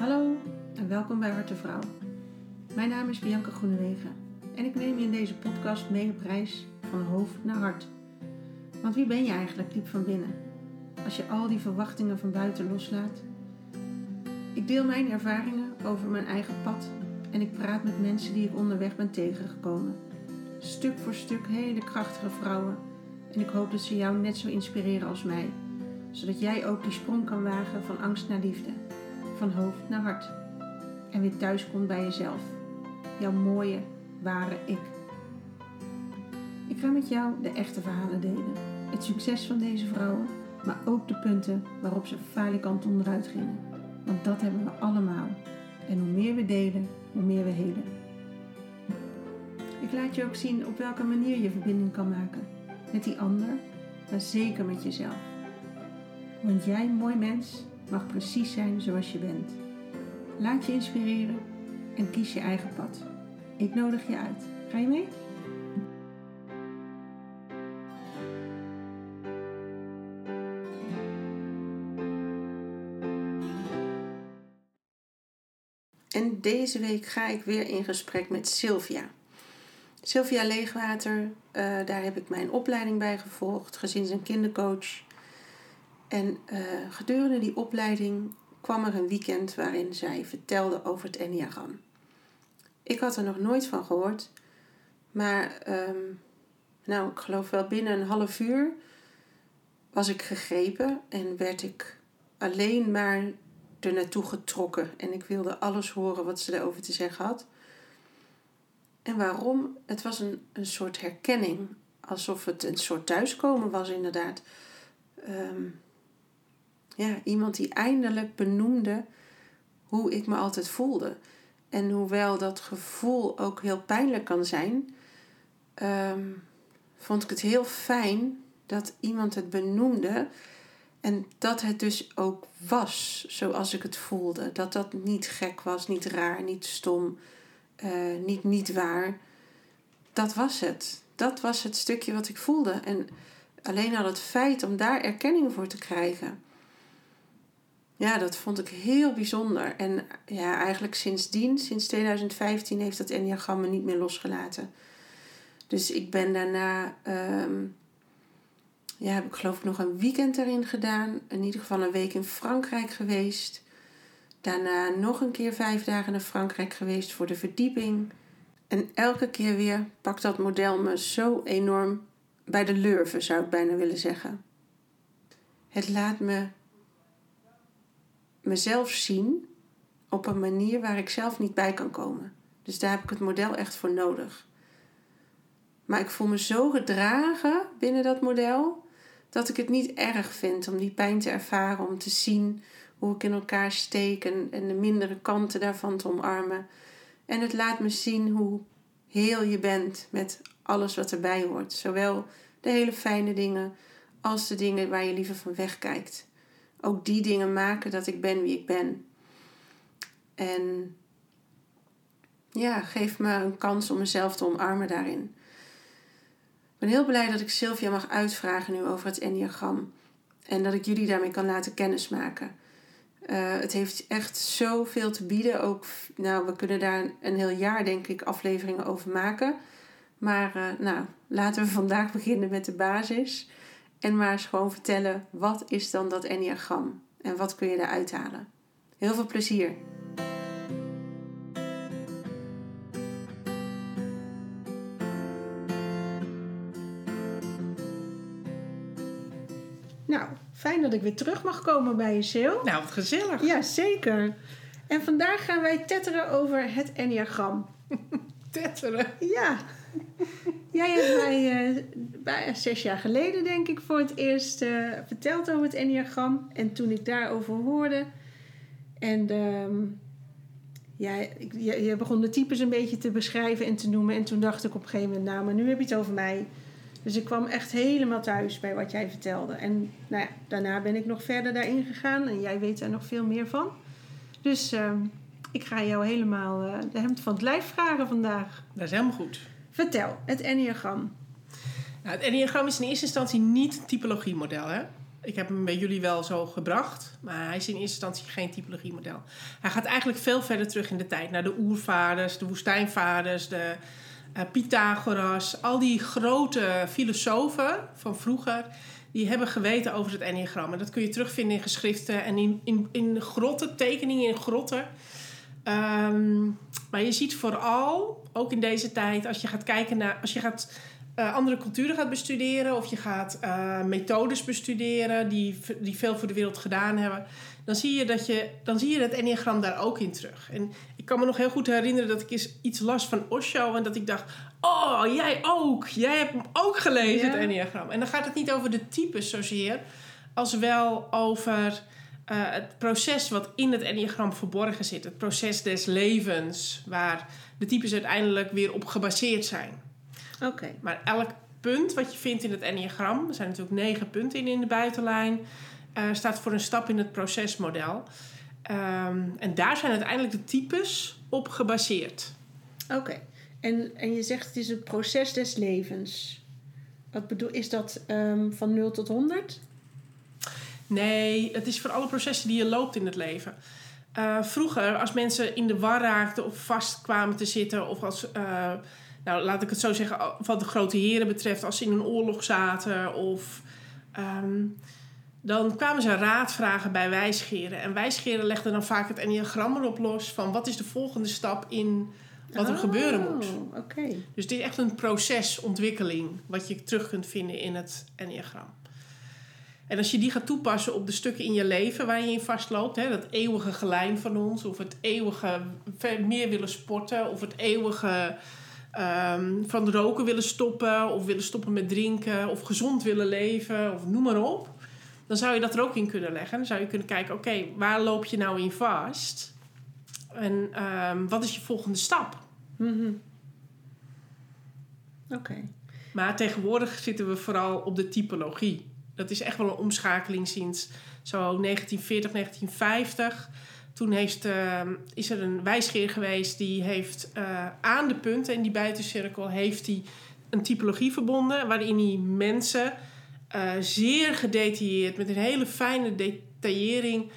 Hallo en welkom bij Harte Vrouw. Mijn naam is Bianca Groenewegen en ik neem je in deze podcast mee op reis van hoofd naar hart. Want wie ben je eigenlijk diep van binnen? Als je al die verwachtingen van buiten loslaat. Ik deel mijn ervaringen over mijn eigen pad en ik praat met mensen die ik onderweg ben tegengekomen. Stuk voor stuk hele krachtige vrouwen en ik hoop dat ze jou net zo inspireren als mij, zodat jij ook die sprong kan wagen van angst naar liefde van hoofd naar hart. En weer thuis komt bij jezelf. Jouw mooie, ware ik. Ik ga met jou de echte verhalen delen. Het succes van deze vrouwen, maar ook de punten waarop ze falikant onderuit gingen. Want dat hebben we allemaal. En hoe meer we delen, hoe meer we helen. Ik laat je ook zien op welke manier je verbinding kan maken. Met die ander, maar zeker met jezelf. Want jij, mooi mens, mag precies zijn zoals je bent. Laat je inspireren en kies je eigen pad. Ik nodig je uit. Ga je mee? En deze week ga ik weer in gesprek met Sylvia. Sylvia Leegwater, uh, daar heb ik mijn opleiding bij gevolgd, gezins- en kindercoach. En uh, gedurende die opleiding kwam er een weekend waarin zij vertelde over het Enneagram. Ik had er nog nooit van gehoord, maar um, nou, ik geloof wel binnen een half uur was ik gegrepen en werd ik alleen maar er naartoe getrokken. En ik wilde alles horen wat ze erover te zeggen had. En waarom? Het was een, een soort herkenning. Alsof het een soort thuiskomen was, inderdaad. Um, ja, iemand die eindelijk benoemde hoe ik me altijd voelde. En hoewel dat gevoel ook heel pijnlijk kan zijn, ehm, vond ik het heel fijn dat iemand het benoemde. En dat het dus ook was zoals ik het voelde. Dat dat niet gek was, niet raar, niet stom, uh, niet niet waar. Dat was het. Dat was het stukje wat ik voelde. En alleen al het feit om daar erkenning voor te krijgen ja, dat vond ik heel bijzonder. En ja, eigenlijk sindsdien, sinds 2015, heeft dat Enneagram me niet meer losgelaten. Dus ik ben daarna, um, ja, heb ik geloof ik nog een weekend erin gedaan. In ieder geval een week in Frankrijk geweest. Daarna nog een keer vijf dagen naar Frankrijk geweest voor de verdieping. En elke keer weer pakt dat model me zo enorm bij de lurven, zou ik bijna willen zeggen. Het laat me mezelf zien op een manier waar ik zelf niet bij kan komen. Dus daar heb ik het model echt voor nodig. Maar ik voel me zo gedragen binnen dat model dat ik het niet erg vind om die pijn te ervaren, om te zien hoe ik in elkaar steek en, en de mindere kanten daarvan te omarmen. En het laat me zien hoe heel je bent met alles wat erbij hoort. Zowel de hele fijne dingen als de dingen waar je liever van wegkijkt ook die dingen maken dat ik ben wie ik ben. En ja, geef me een kans om mezelf te omarmen daarin. Ik ben heel blij dat ik Sylvia mag uitvragen nu over het Enneagram. En dat ik jullie daarmee kan laten kennismaken. Uh, het heeft echt zoveel te bieden. Ook, nou, we kunnen daar een heel jaar, denk ik, afleveringen over maken. Maar uh, nou, laten we vandaag beginnen met de basis. En maar eens gewoon vertellen, wat is dan dat enneagram? En wat kun je eruit halen? Heel veel plezier! Nou, fijn dat ik weer terug mag komen bij je, Sil. Nou, wat gezellig. Ja, zeker. En vandaag gaan wij tetteren over het enneagram. tetteren? Ja. Jij hebt mij bij, zes jaar geleden, denk ik, voor het eerst uh, verteld over het Enneagram. En toen ik daarover hoorde. En uh, ja, je, begon de types een beetje te beschrijven en te noemen. En toen dacht ik op een gegeven moment, nou, maar nu heb je het over mij. Dus ik kwam echt helemaal thuis bij wat jij vertelde. En nou ja, daarna ben ik nog verder daarin gegaan. En jij weet daar nog veel meer van. Dus ehm, ik ga jou helemaal uh, de hemd van het lijf vragen vandaag. Dat is helemaal goed. Vertel, het Enneagram. Nou, het Enneagram is in eerste instantie niet een typologiemodel. Hè? Ik heb hem bij jullie wel zo gebracht, maar hij is in eerste instantie geen typologiemodel. Hij gaat eigenlijk veel verder terug in de tijd, naar de oervaders, de woestijnvaders, de uh, Pythagoras. Al die grote filosofen van vroeger, die hebben geweten over het enneagram. En dat kun je terugvinden in geschriften en in, in, in grotten, tekeningen in grotten. Um, maar je ziet vooral, ook in deze tijd, als je gaat kijken naar, als je gaat uh, andere culturen gaat bestuderen of je gaat uh, methodes bestuderen die, die veel voor de wereld gedaan hebben, dan zie je, dat je, dan zie je het enneagram daar ook in terug. En ik kan me nog heel goed herinneren dat ik eens iets las van Osho en dat ik dacht, oh, jij ook, jij hebt hem ook gelezen, ja. het enneagram. En dan gaat het niet over de types zozeer, als wel over uh, het proces wat in het enneagram verborgen zit. Het proces des levens, waar de types uiteindelijk weer op gebaseerd zijn. Oké. Okay. Maar elk punt wat je vindt in het enneagram, er zijn natuurlijk negen punten in, in de buitenlijn, uh, staat voor een stap in het procesmodel. Um, en daar zijn uiteindelijk de types op gebaseerd. Oké. Okay. En, en je zegt het is het proces des levens. Wat bedoel, is dat um, van 0 tot 100? Nee, het is voor alle processen die je loopt in het leven. Uh, vroeger, als mensen in de war raakten of vast kwamen te zitten, of als, uh, nou laat ik het zo zeggen, wat de grote heren betreft, als ze in een oorlog zaten, of um, dan kwamen ze raad vragen bij wijsgeren. En wijsgeren legden dan vaak het enneagram erop los van wat is de volgende stap in wat er oh, gebeuren moet. Okay. Dus dit is echt een procesontwikkeling wat je terug kunt vinden in het enneagram. En als je die gaat toepassen op de stukken in je leven waar je in vastloopt, hè, dat eeuwige gelijn van ons, of het eeuwige meer willen sporten, of het eeuwige um, van roken willen stoppen, of willen stoppen met drinken, of gezond willen leven, of noem maar op, dan zou je dat er ook in kunnen leggen. Dan zou je kunnen kijken, oké, okay, waar loop je nou in vast? En um, wat is je volgende stap? Mm -hmm. Oké. Okay. Maar tegenwoordig zitten we vooral op de typologie dat is echt wel een omschakeling sinds zo 1940, 1950. Toen heeft, uh, is er een wijsgeer geweest die heeft uh, aan de punten in die buitencirkel heeft hij een typologie verbonden waarin hij mensen uh, zeer gedetailleerd met een hele fijne detaillering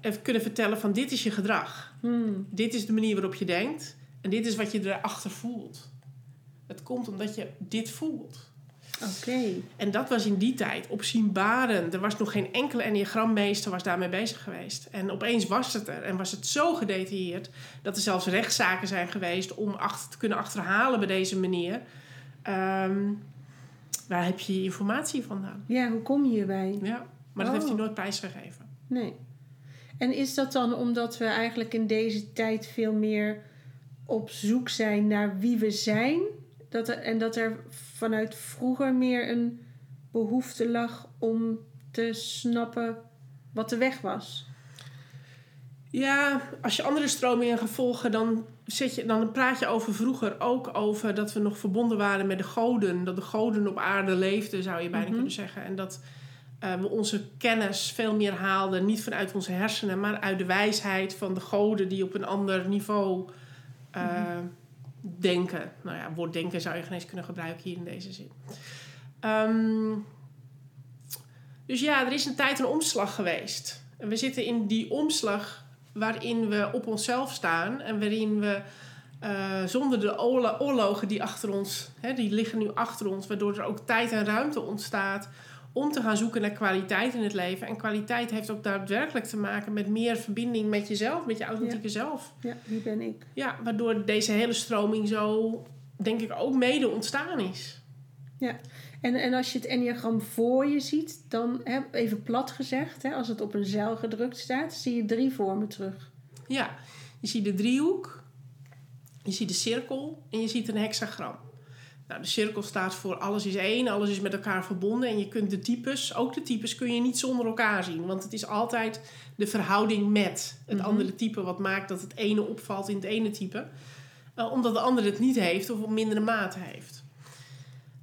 heeft kunnen vertellen van dit is je gedrag. Hmm. Dit is de manier waarop je denkt en dit is wat je erachter voelt. Het komt omdat je dit voelt. Oké. Okay. En dat was in die tijd opzienbarend. Er was nog geen enkele enneagrammeester was daarmee bezig geweest. En opeens was het er. En was het zo gedetailleerd dat er zelfs rechtszaken zijn geweest om achter te kunnen achterhalen bij deze manier. Um, waar heb je informatie vandaan? Ja, hoe kom je hierbij? Ja, maar dat oh. heeft hij nooit prijsgegeven. Nee. En is dat dan omdat we eigenlijk in deze tijd veel meer op zoek zijn naar wie we zijn? Dat er, en dat er vanuit vroeger meer een behoefte lag om te snappen wat de weg was. Ja, als je andere stromingen gaat volgen, dan, zit je, dan praat je over vroeger ook over dat we nog verbonden waren met de goden. Dat de goden op aarde leefden, zou je bijna mm -hmm. kunnen zeggen. En dat uh, we onze kennis veel meer haalden, niet vanuit onze hersenen, maar uit de wijsheid van de goden die op een ander niveau uh, mm -hmm denken. Nou ja, woord denken zou je geen eens kunnen gebruiken hier in deze zin. Um, dus ja, er is een tijd een omslag geweest. En we zitten in die omslag waarin we op onszelf staan en waarin we uh, zonder de oorlogen die achter ons, hè, die liggen nu achter ons, waardoor er ook tijd en ruimte ontstaat om te gaan zoeken naar kwaliteit in het leven. En kwaliteit heeft ook daadwerkelijk te maken met meer verbinding met jezelf, met je authentieke ja. zelf. Ja, wie ben ik? Ja, waardoor deze hele stroming zo, denk ik, ook mede ontstaan is. Ja, en, en als je het enneagram voor je ziet, dan, hè, even plat gezegd, hè, als het op een zeil gedrukt staat, zie je drie vormen terug. Ja, je ziet de driehoek, je ziet de cirkel en je ziet een hexagram. Nou, de cirkel staat voor alles is één, alles is met elkaar verbonden. En je kunt de types, ook de types, kun je niet zonder elkaar zien. Want het is altijd de verhouding met het Mhm. andere type wat maakt dat het ene opvalt in het ene type. Uh, omdat de andere het niet heeft of op mindere mate heeft.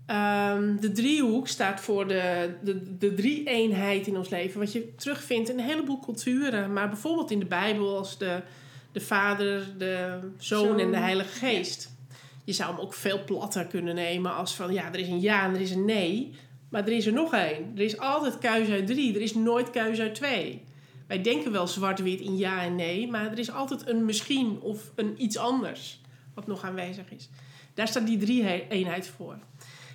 Ehm, de driehoek staat voor de, de, de drie-eenheid in ons leven. Wat je terugvindt in een heleboel culturen. Maar bijvoorbeeld in de Bijbel als de, de Vader, de Zoon Zoon. en de Heilige Geest. Je zou hem ook veel platter kunnen nemen als van ja, er is een ja en er is een nee. Maar er is er nog één. Er is altijd keus uit drie. Er is nooit keus uit twee. Wij denken wel zwart-wit in ja en nee, maar er is altijd een misschien of een iets anders wat nog aanwezig is. Daar staat die drie-eenheid voor.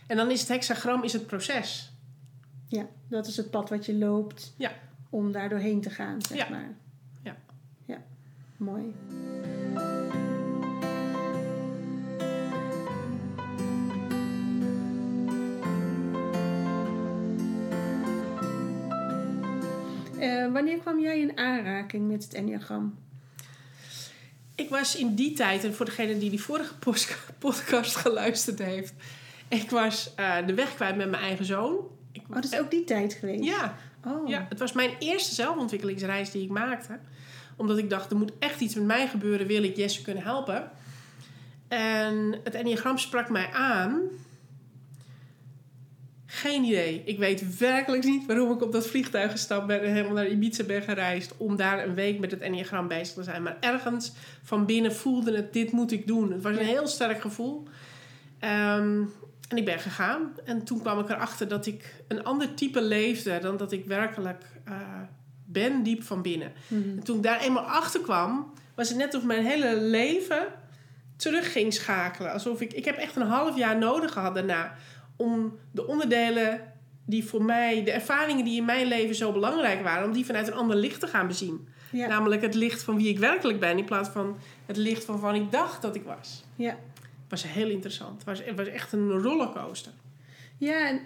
En dan is het hexagram is het proces. Ja, dat is het pad wat je loopt Ja. om daar doorheen te gaan, zeg Ja. maar. Ja. Ja, mooi. Eh, wanneer kwam jij in aanraking met het enneagram? Ik was in die tijd, en voor degene die die vorige podcast geluisterd heeft, ik was eh, de weg kwijt met mijn eigen zoon. Ik, Oh, dat is ook die tijd geweest? Ja, Oh, ja, het was mijn eerste zelfontwikkelingsreis die ik maakte. Omdat ik dacht, er moet echt iets met mij gebeuren, wil ik Jesse kunnen helpen. En het enneagram sprak mij aan. Geen idee. Ik weet werkelijk niet waarom ik op dat vliegtuig gestapt ben en helemaal naar Ibiza ben gereisd om daar een week met het enneagram bezig te zijn. Maar ergens van binnen voelde het, dit moet ik doen. Het was een heel sterk gevoel. Ehm, en ik ben gegaan. En toen kwam ik erachter dat ik een ander type leefde dan dat ik werkelijk eh, ben, diep van binnen. Mhm. En toen ik daar eenmaal achter kwam, was het net of mijn hele leven terug ging schakelen. Alsof ik, ik heb echt een half jaar nodig gehad daarna om de onderdelen die voor mij, de ervaringen die in mijn leven zo belangrijk waren, om die vanuit een ander licht te gaan bezien. Ja. Namelijk het licht van wie ik werkelijk ben, in plaats van het licht van van ik dacht dat ik was. ja. Het was heel interessant. Het was, het was echt een rollercoaster. Ja, en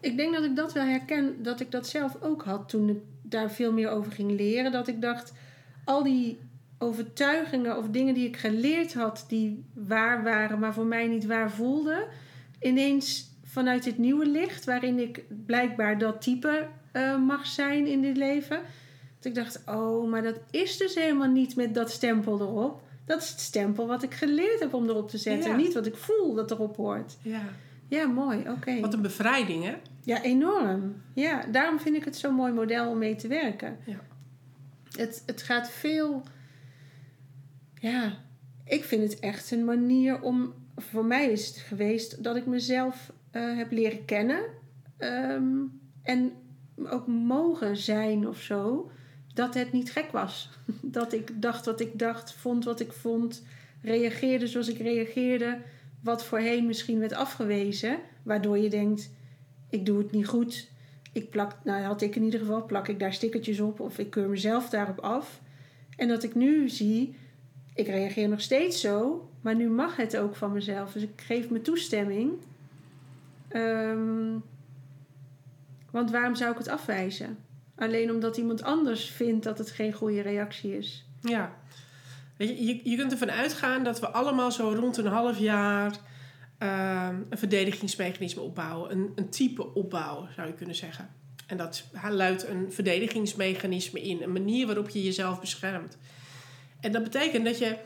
ik denk dat ik dat wel herken, dat ik dat zelf ook had toen ik daar veel meer over ging leren. Dat ik dacht, al die overtuigingen of dingen die ik geleerd had, die waar waren, maar voor mij niet waar voelden, ineens vanuit dit nieuwe licht, waarin ik blijkbaar dat type eh, mag zijn in dit leven. Dat ik dacht, oh, maar dat is dus helemaal niet met dat stempel erop. Dat is het stempel wat ik geleerd heb om erop te zetten. Ja. Niet wat ik voel dat erop hoort. Ja. Ja, mooi. Oké. Wat een bevrijding, hè? Ja, enorm. Ja, daarom vind ik het zo'n mooi model om mee te werken. Ja. Het, het gaat veel... Ja, ik vind het echt een manier om... Voor mij is het geweest dat ik mezelf eh, heb leren kennen. ehm, en ook mogen zijn of zo. Dat het niet gek was. Dat ik dacht wat ik dacht, vond wat ik vond. Reageerde zoals ik reageerde. Wat voorheen misschien werd afgewezen. Waardoor je denkt, ik doe het niet goed. Ik plak, nou had ik in ieder geval, plak ik daar stickertjes op of ik keur mezelf daarop af. En dat ik nu zie, ik reageer nog steeds zo, maar nu mag het ook van mezelf. Dus ik geef me toestemming. Ehm, want waarom zou ik het afwijzen? Alleen omdat iemand anders vindt dat het geen goede reactie is. Ja. Je, je kunt ervan uitgaan dat we allemaal zo rond een half jaar ehm, een verdedigingsmechanisme opbouwen. Een, een type opbouwen, zou je kunnen zeggen. En dat luidt een verdedigingsmechanisme in. Een manier waarop je jezelf beschermt. En dat betekent dat je,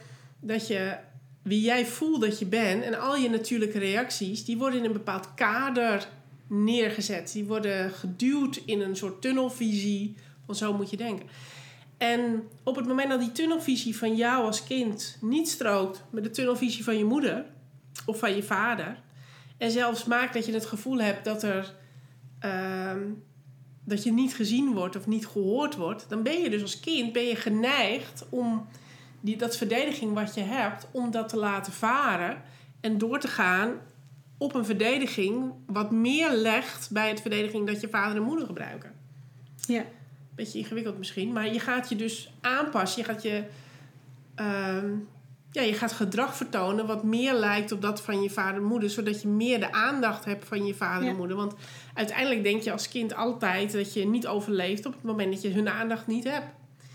dat je wie jij voelt dat je bent en al je natuurlijke reacties, die worden in een bepaald kader neergezet. Die worden geduwd in een soort tunnelvisie van zo moet je denken. En op het moment dat die tunnelvisie van jou als kind niet strookt met de tunnelvisie van je moeder of van je vader, en zelfs maakt dat je het gevoel hebt dat, er, ehm, dat je niet gezien wordt of niet gehoord wordt, dan ben je dus als kind ben je geneigd om die, dat verdediging wat je hebt, om dat te laten varen en door te gaan op een verdediging wat meer legt bij het verdediging dat je vader en moeder gebruiken Ja, beetje ingewikkeld misschien. Maar je gaat je dus aanpassen. Je gaat je... ehm, ja, je gaat gedrag vertonen wat meer lijkt op dat van je vader en moeder. Zodat je meer de aandacht hebt van je vader en moeder. Want uiteindelijk denk je als kind altijd dat je niet overleeft op het moment dat je hun aandacht niet hebt.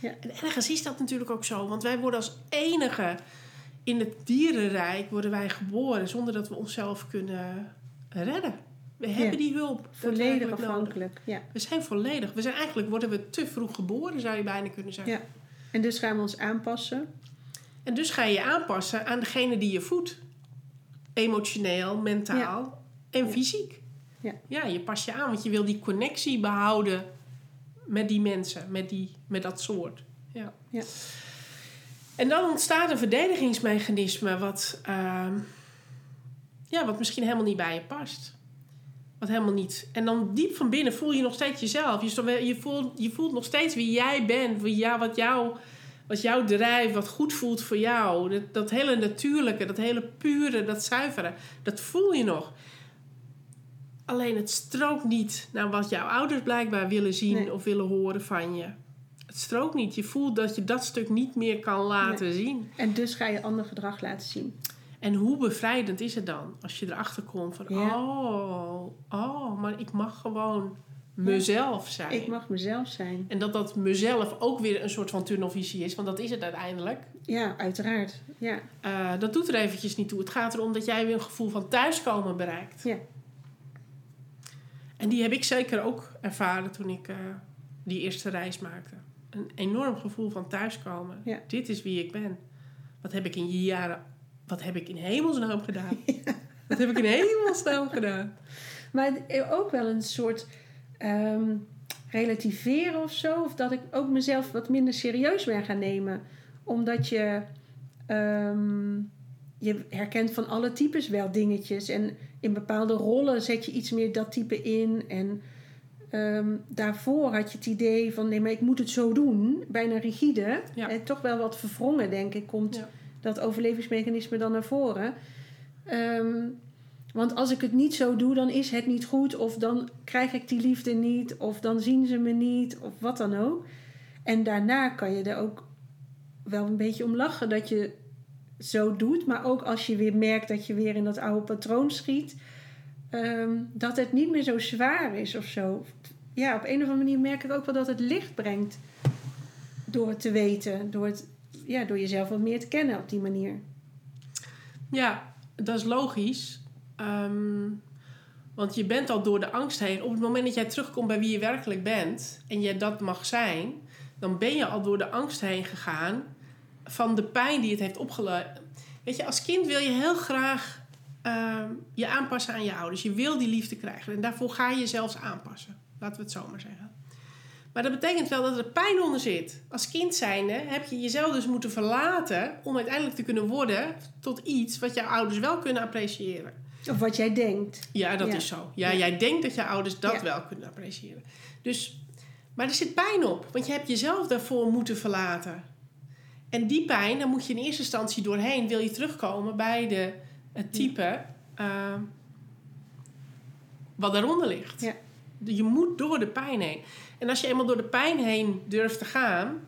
Ja. En ergens is dat natuurlijk ook zo. Want wij worden als enige in het dierenrijk worden wij geboren zonder dat we onszelf kunnen redden. We hebben die hulp. volledig afhankelijk. Ja. We zijn volledig. We zijn eigenlijk worden we te vroeg geboren, zou je bijna kunnen zeggen. Ja. En dus gaan we ons aanpassen. En dus ga je je aanpassen aan degene die je voedt. Emotioneel, mentaal en fysiek. Ja. ja, je pas je aan, want je wil die connectie behouden met die mensen, met, die, met dat soort. Ja. Ja. En dan ontstaat een verdedigingsmechanisme wat, ehm, ja, wat misschien helemaal niet bij je past. Wat helemaal niet. En dan diep van binnen voel je nog steeds jezelf. Je, voelt, je voelt nog steeds wie jij bent. Wie jou, wat, jou, wat jou drijft. Wat goed voelt voor jou. Dat, dat hele natuurlijke. Dat hele pure. Dat zuivere. Dat voel je nog. Alleen het strookt niet naar wat jouw ouders blijkbaar willen zien Nee. of willen horen van je. Het strookt niet. Je voelt dat je dat stuk niet meer kan laten zien. En dus ga je ander gedrag laten zien. En hoe bevrijdend is het dan als je erachter komt van... Ja. Oh, oh, maar ik mag gewoon mezelf zijn. Ik mag mezelf zijn. En dat dat mezelf ook weer een soort van tunnelvisie is. Want dat is het uiteindelijk. Ja, uiteraard. Ja, Eh, dat doet er eventjes niet toe. Het gaat erom dat jij weer een gevoel van thuiskomen bereikt. ja. En die heb ik zeker ook ervaren toen ik eh, die eerste reis maakte. Een enorm gevoel van thuiskomen. Ja. Dit is wie ik ben. Wat heb ik in je jaren... Wat heb ik in hemelsnaam gedaan? Wat heb ik in hemelsnaam gedaan? Maar ook wel een soort ehm, relativeren of zo. Of dat ik ook mezelf wat minder serieus ben gaan nemen. Omdat je, ehm, je herkent van alle types wel dingetjes. En in bepaalde rollen zet je iets meer dat type in. En ehm, daarvoor had je het idee van nee, maar ik moet het zo doen. Bijna rigide. Ja. En toch wel wat verwrongen, denk ik, komt Ja. dat overlevingsmechanisme dan naar voren. Ehm, want als ik het niet zo doe, dan is het niet goed. Of dan krijg ik die liefde niet. Of dan zien ze me niet. Of wat dan ook. En daarna kan je er ook wel een beetje om lachen dat je zo doet. Maar ook als je weer merkt dat je weer in dat oude patroon schiet. ehm, dat het niet meer zo zwaar is of zo. Ja, op een of andere manier merk ik ook wel dat het licht brengt. Door het te weten. Door, het, ja, door jezelf wat meer te kennen op die manier. Ja, dat is logisch. Ehm, want je bent al door de angst heen. Op het moment dat jij terugkomt bij wie je werkelijk bent en je dat mag zijn, dan ben je al door de angst heen gegaan van de pijn die het heeft opgelopen. Weet je, als kind wil je heel graag ehm, je aanpassen aan je ouders. Je wil die liefde krijgen en daarvoor ga je zelfs aanpassen. Laten we het zo maar zeggen. Maar dat betekent wel dat er pijn onder zit. Als kind zijnde heb je jezelf dus moeten verlaten om uiteindelijk te kunnen worden tot iets wat jouw ouders wel kunnen appreciëren. Of wat jij denkt. Ja, dat Ja. is zo. Ja, Ja. jij denkt dat je ouders dat Ja. wel kunnen appreciëren. Dus, maar er zit pijn op, want je hebt jezelf daarvoor moeten verlaten. En die pijn, daar moet je in eerste instantie doorheen. Wil je terugkomen bij de, het type eh, wat daaronder ligt. Ja. Je moet door de pijn heen. En als je eenmaal door de pijn heen durft te gaan,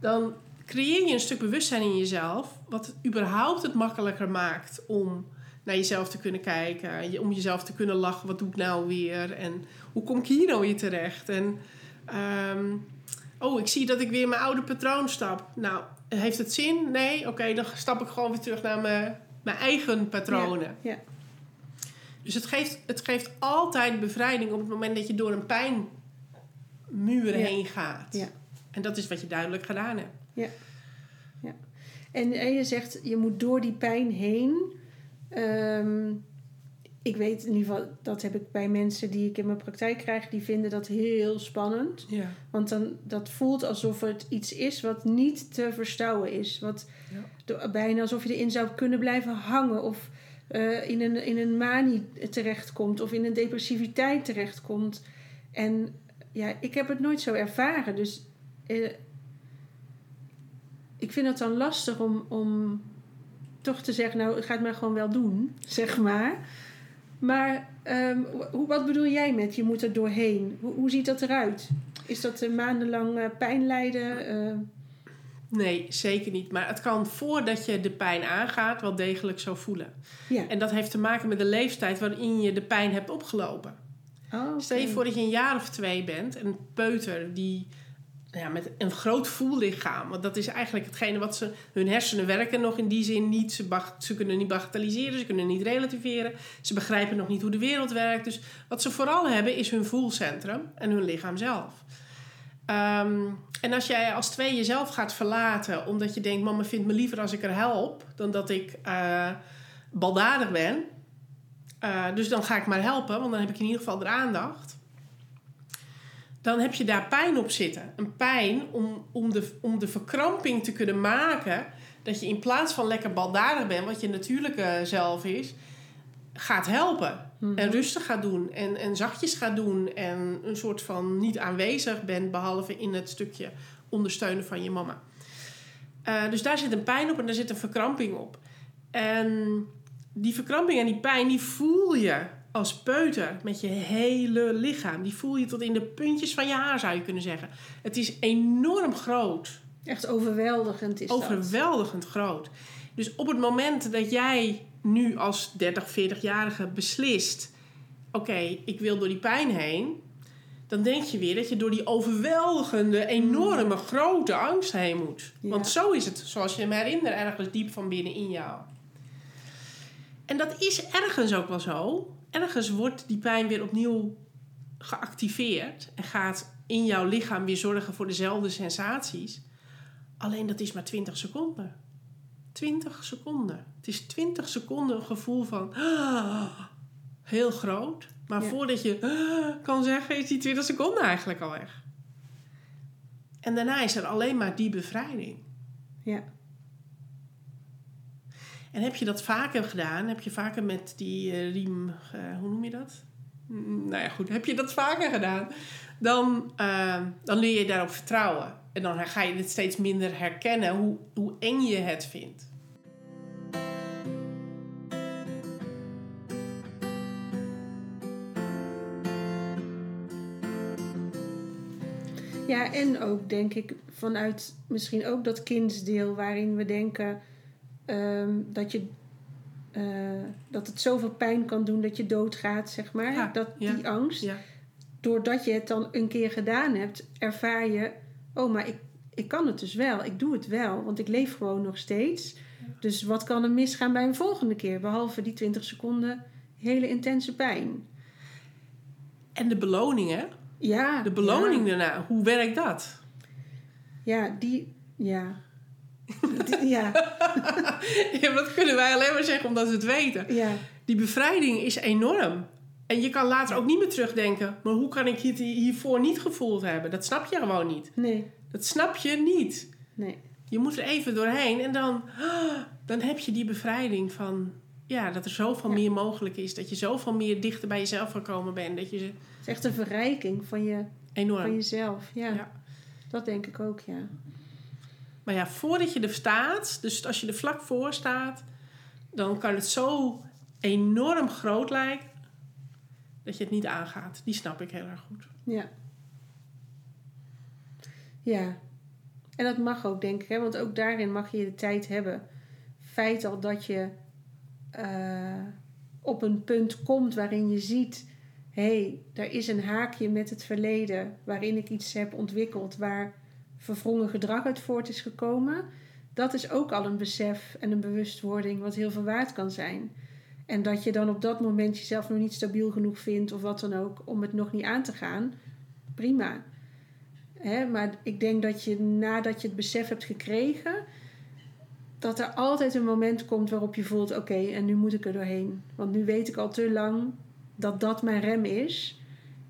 dan creëer je een stuk bewustzijn in jezelf, wat het überhaupt het makkelijker maakt om naar jezelf te kunnen kijken, om jezelf te kunnen lachen. Wat doe ik nou weer? En hoe kom ik hier nou weer terecht? En ehm, oh, ik zie dat ik weer mijn oude patroon stap. Nou, heeft het zin? Nee? Oké, dan stap ik gewoon weer terug naar mijn, mijn eigen patronen. Ja, ja. Dus het geeft, het geeft altijd bevrijding op het moment dat je door een pijnmuur Ja. heen gaat. Ja. En dat is wat je duidelijk gedaan hebt. En, en je zegt, je moet door die pijn heen. Ehm, ik weet in ieder geval, dat heb ik bij mensen die ik in mijn praktijk krijg, die vinden dat heel spannend. Ja. Want dan, dat voelt alsof het iets is wat niet te verstouwen is. Wat Ja. bijna alsof je erin zou kunnen blijven hangen. Of eh, in, een, in een manie terechtkomt. Of in een depressiviteit terechtkomt. En ja, ik heb het nooit zo ervaren. Dus eh, ik vind het dan lastig om, om toch te zeggen... Nou, ga het maar gewoon wel doen, zeg maar. Maar ehm, hoe, wat bedoel jij met je moet er doorheen? Hoe, hoe ziet dat eruit? Is dat een maandenlang eh, pijn lijden? Eh, Nee, zeker niet. Maar het kan voordat je de pijn aangaat wel degelijk zo voelen. ja. En dat heeft te maken met de leeftijd waarin je de pijn hebt opgelopen. Oh. Stel je voor dat je een jaar of twee bent, een peuter die ja, met een groot voellichaam, want dat is eigenlijk hetgene wat ze, hun hersenen werken nog in die zin niet. Ze, bag- ze kunnen niet bagatelliseren, ze kunnen niet relativeren, ze begrijpen nog niet hoe de wereld werkt. Dus wat ze vooral hebben is hun voelcentrum en hun lichaam zelf. Ehm, en als jij als twee jezelf gaat verlaten omdat je denkt, mama vindt me liever als ik er help dan dat ik eh, baldadig ben. Uh, dus dan ga ik maar helpen, want dan heb ik in ieder geval de aandacht. Dan heb je daar pijn op zitten. Een pijn om, om, de, om de verkramping te kunnen maken. Dat je in plaats van lekker baldadig bent, wat je natuurlijke zelf is. gaat helpen. En rustig gaat doen. En, en zachtjes gaat doen. En een soort van niet aanwezig bent, behalve in het stukje ondersteunen van je mama. Eh, dus daar zit een pijn op en daar zit een verkramping op. En die verkramping en die pijn, die voel je als peuter met je hele lichaam. Die voel je tot in de puntjes van je haar, zou je kunnen zeggen. Het is enorm groot. Echt overweldigend is dat. Overweldigend groot. Dus op het moment dat jij nu als 30, 40-jarige beslist: oké, ik wil door die pijn heen. Dan denk je weer dat je door die overweldigende, enorme, grote angst heen moet. Ja. Want zo is het, zoals je hem herinnert, ergens diep van binnen in jou. En dat is ergens ook wel zo. Ergens wordt die pijn weer opnieuw geactiveerd en gaat in jouw lichaam weer zorgen voor dezelfde sensaties. Alleen dat is maar 20 seconden. 20 seconden. Het is 20 seconden een gevoel van ah, heel groot. Maar Ja. voordat je ah, kan zeggen, is die 20 seconden eigenlijk al weg. En daarna is er alleen maar die bevrijding. Ja. En heb je dat vaker gedaan? Heb je vaker met die eh, riem, eh, hoe noem je dat? Mm, Nou ja, goed. Heb je dat vaker gedaan? Dan, eh, dan leer je daarop vertrouwen. En dan ga je het steeds minder herkennen hoe, hoe eng je het vindt. Ja, en ook denk ik vanuit misschien ook dat kindsdeel waarin we denken ehm, dat, je, eh, dat het zoveel pijn kan doen dat je doodgaat, zeg maar. Ja, dat, ja. Die angst. Ja, Doordat je het dan een keer gedaan hebt, ervaar je, oh, maar ik, ik kan het dus wel. Ik doe het wel, want ik leef gewoon nog steeds. Dus wat kan er misgaan bij een volgende keer? Behalve die 20 seconden hele intense pijn. En de beloningen, Ja. de beloning daarna, hoe werkt dat? Ja die. Ja. Ja, Ja, dat kunnen wij alleen maar zeggen omdat we het weten. ja, Die bevrijding is enorm. En je kan later ook niet meer terugdenken, maar hoe kan ik het hiervoor niet gevoeld hebben? Dat snap je gewoon niet. nee, Dat snap je niet. nee. Je moet er even doorheen en dan, dan heb je die bevrijding van ja, dat er zoveel Ja. meer mogelijk is. Dat je zoveel meer dichter bij jezelf gekomen bent. Dat je Het is echt een verrijking van, je, enorm. van jezelf. Ja, Ja. dat denk ik ook, ja. Maar ja, voordat je er staat, dus als je er vlak voor staat, dan kan het zo enorm groot lijken dat je het niet aangaat. Die snap ik heel erg goed. Ja. Ja. En dat mag ook, denk ik, hè? want ook daarin mag je de tijd hebben. Feit al dat je eh, op een punt komt waarin je ziet: hé, hey, er is een haakje met het verleden waarin ik iets heb ontwikkeld waar verwrongen gedrag uit voort is gekomen. Dat is ook al een besef en een bewustwording wat heel veel waard kan zijn. En dat je dan op dat moment jezelf nog niet stabiel genoeg vindt of wat dan ook om het nog niet aan te gaan, prima. Hè, maar ik denk dat je nadat je het besef hebt gekregen, dat er altijd een moment komt waarop je voelt: oké, en nu moet ik er doorheen. Want nu weet ik al te lang dat dat mijn rem is.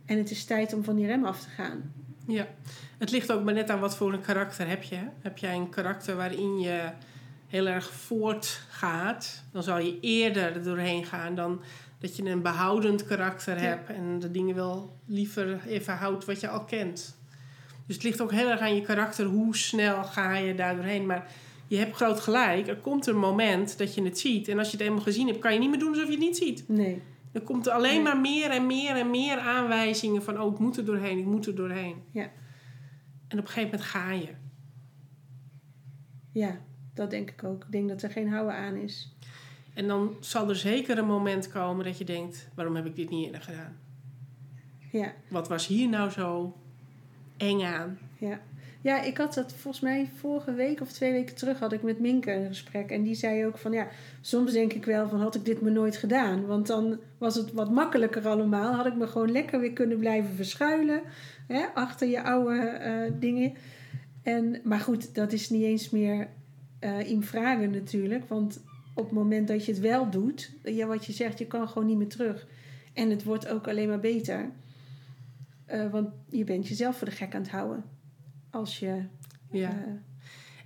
En het is tijd om van die rem af te gaan. Ja, het ligt ook maar net aan wat voor een karakter heb je. Heb jij een karakter waarin je heel erg voortgaat, dan zal je eerder er doorheen gaan dan dat je een behoudend karakter Ja. hebt en de dingen wel liever even houdt wat je al kent. Dus het ligt ook heel erg aan je karakter, hoe snel ga je daar doorheen. Maar je hebt groot gelijk, er komt een moment dat je het ziet. En als je het eenmaal gezien hebt, kan je niet meer doen alsof je het niet ziet. Nee, Er komt alleen Nee. maar meer en meer en meer aanwijzingen van... oh, ik moet er doorheen, ik moet er doorheen. Ja. En op een gegeven moment ga je. ja, dat denk ik ook. Ik denk dat er geen houden aan is. En dan zal er zeker een moment komen dat je denkt... waarom heb ik dit niet eerder gedaan? Ja, Wat was hier nou zo eng aan? ja. Ja, ik had dat volgens mij vorige week of twee weken terug had ik met Minke een gesprek. En die zei ook van ja, soms denk ik wel van had ik dit me nooit gedaan. Want dan was het wat makkelijker allemaal. Had ik me gewoon lekker weer kunnen blijven verschuilen. Hè, achter je oude eh, dingen. En, maar goed, dat is niet eens meer eh in vragen natuurlijk. Want op het moment dat je het wel doet, ja, wat je zegt, je kan gewoon niet meer terug. En het wordt ook alleen maar beter. Eh, want je bent jezelf voor de gek aan het houden. Als je. Ja.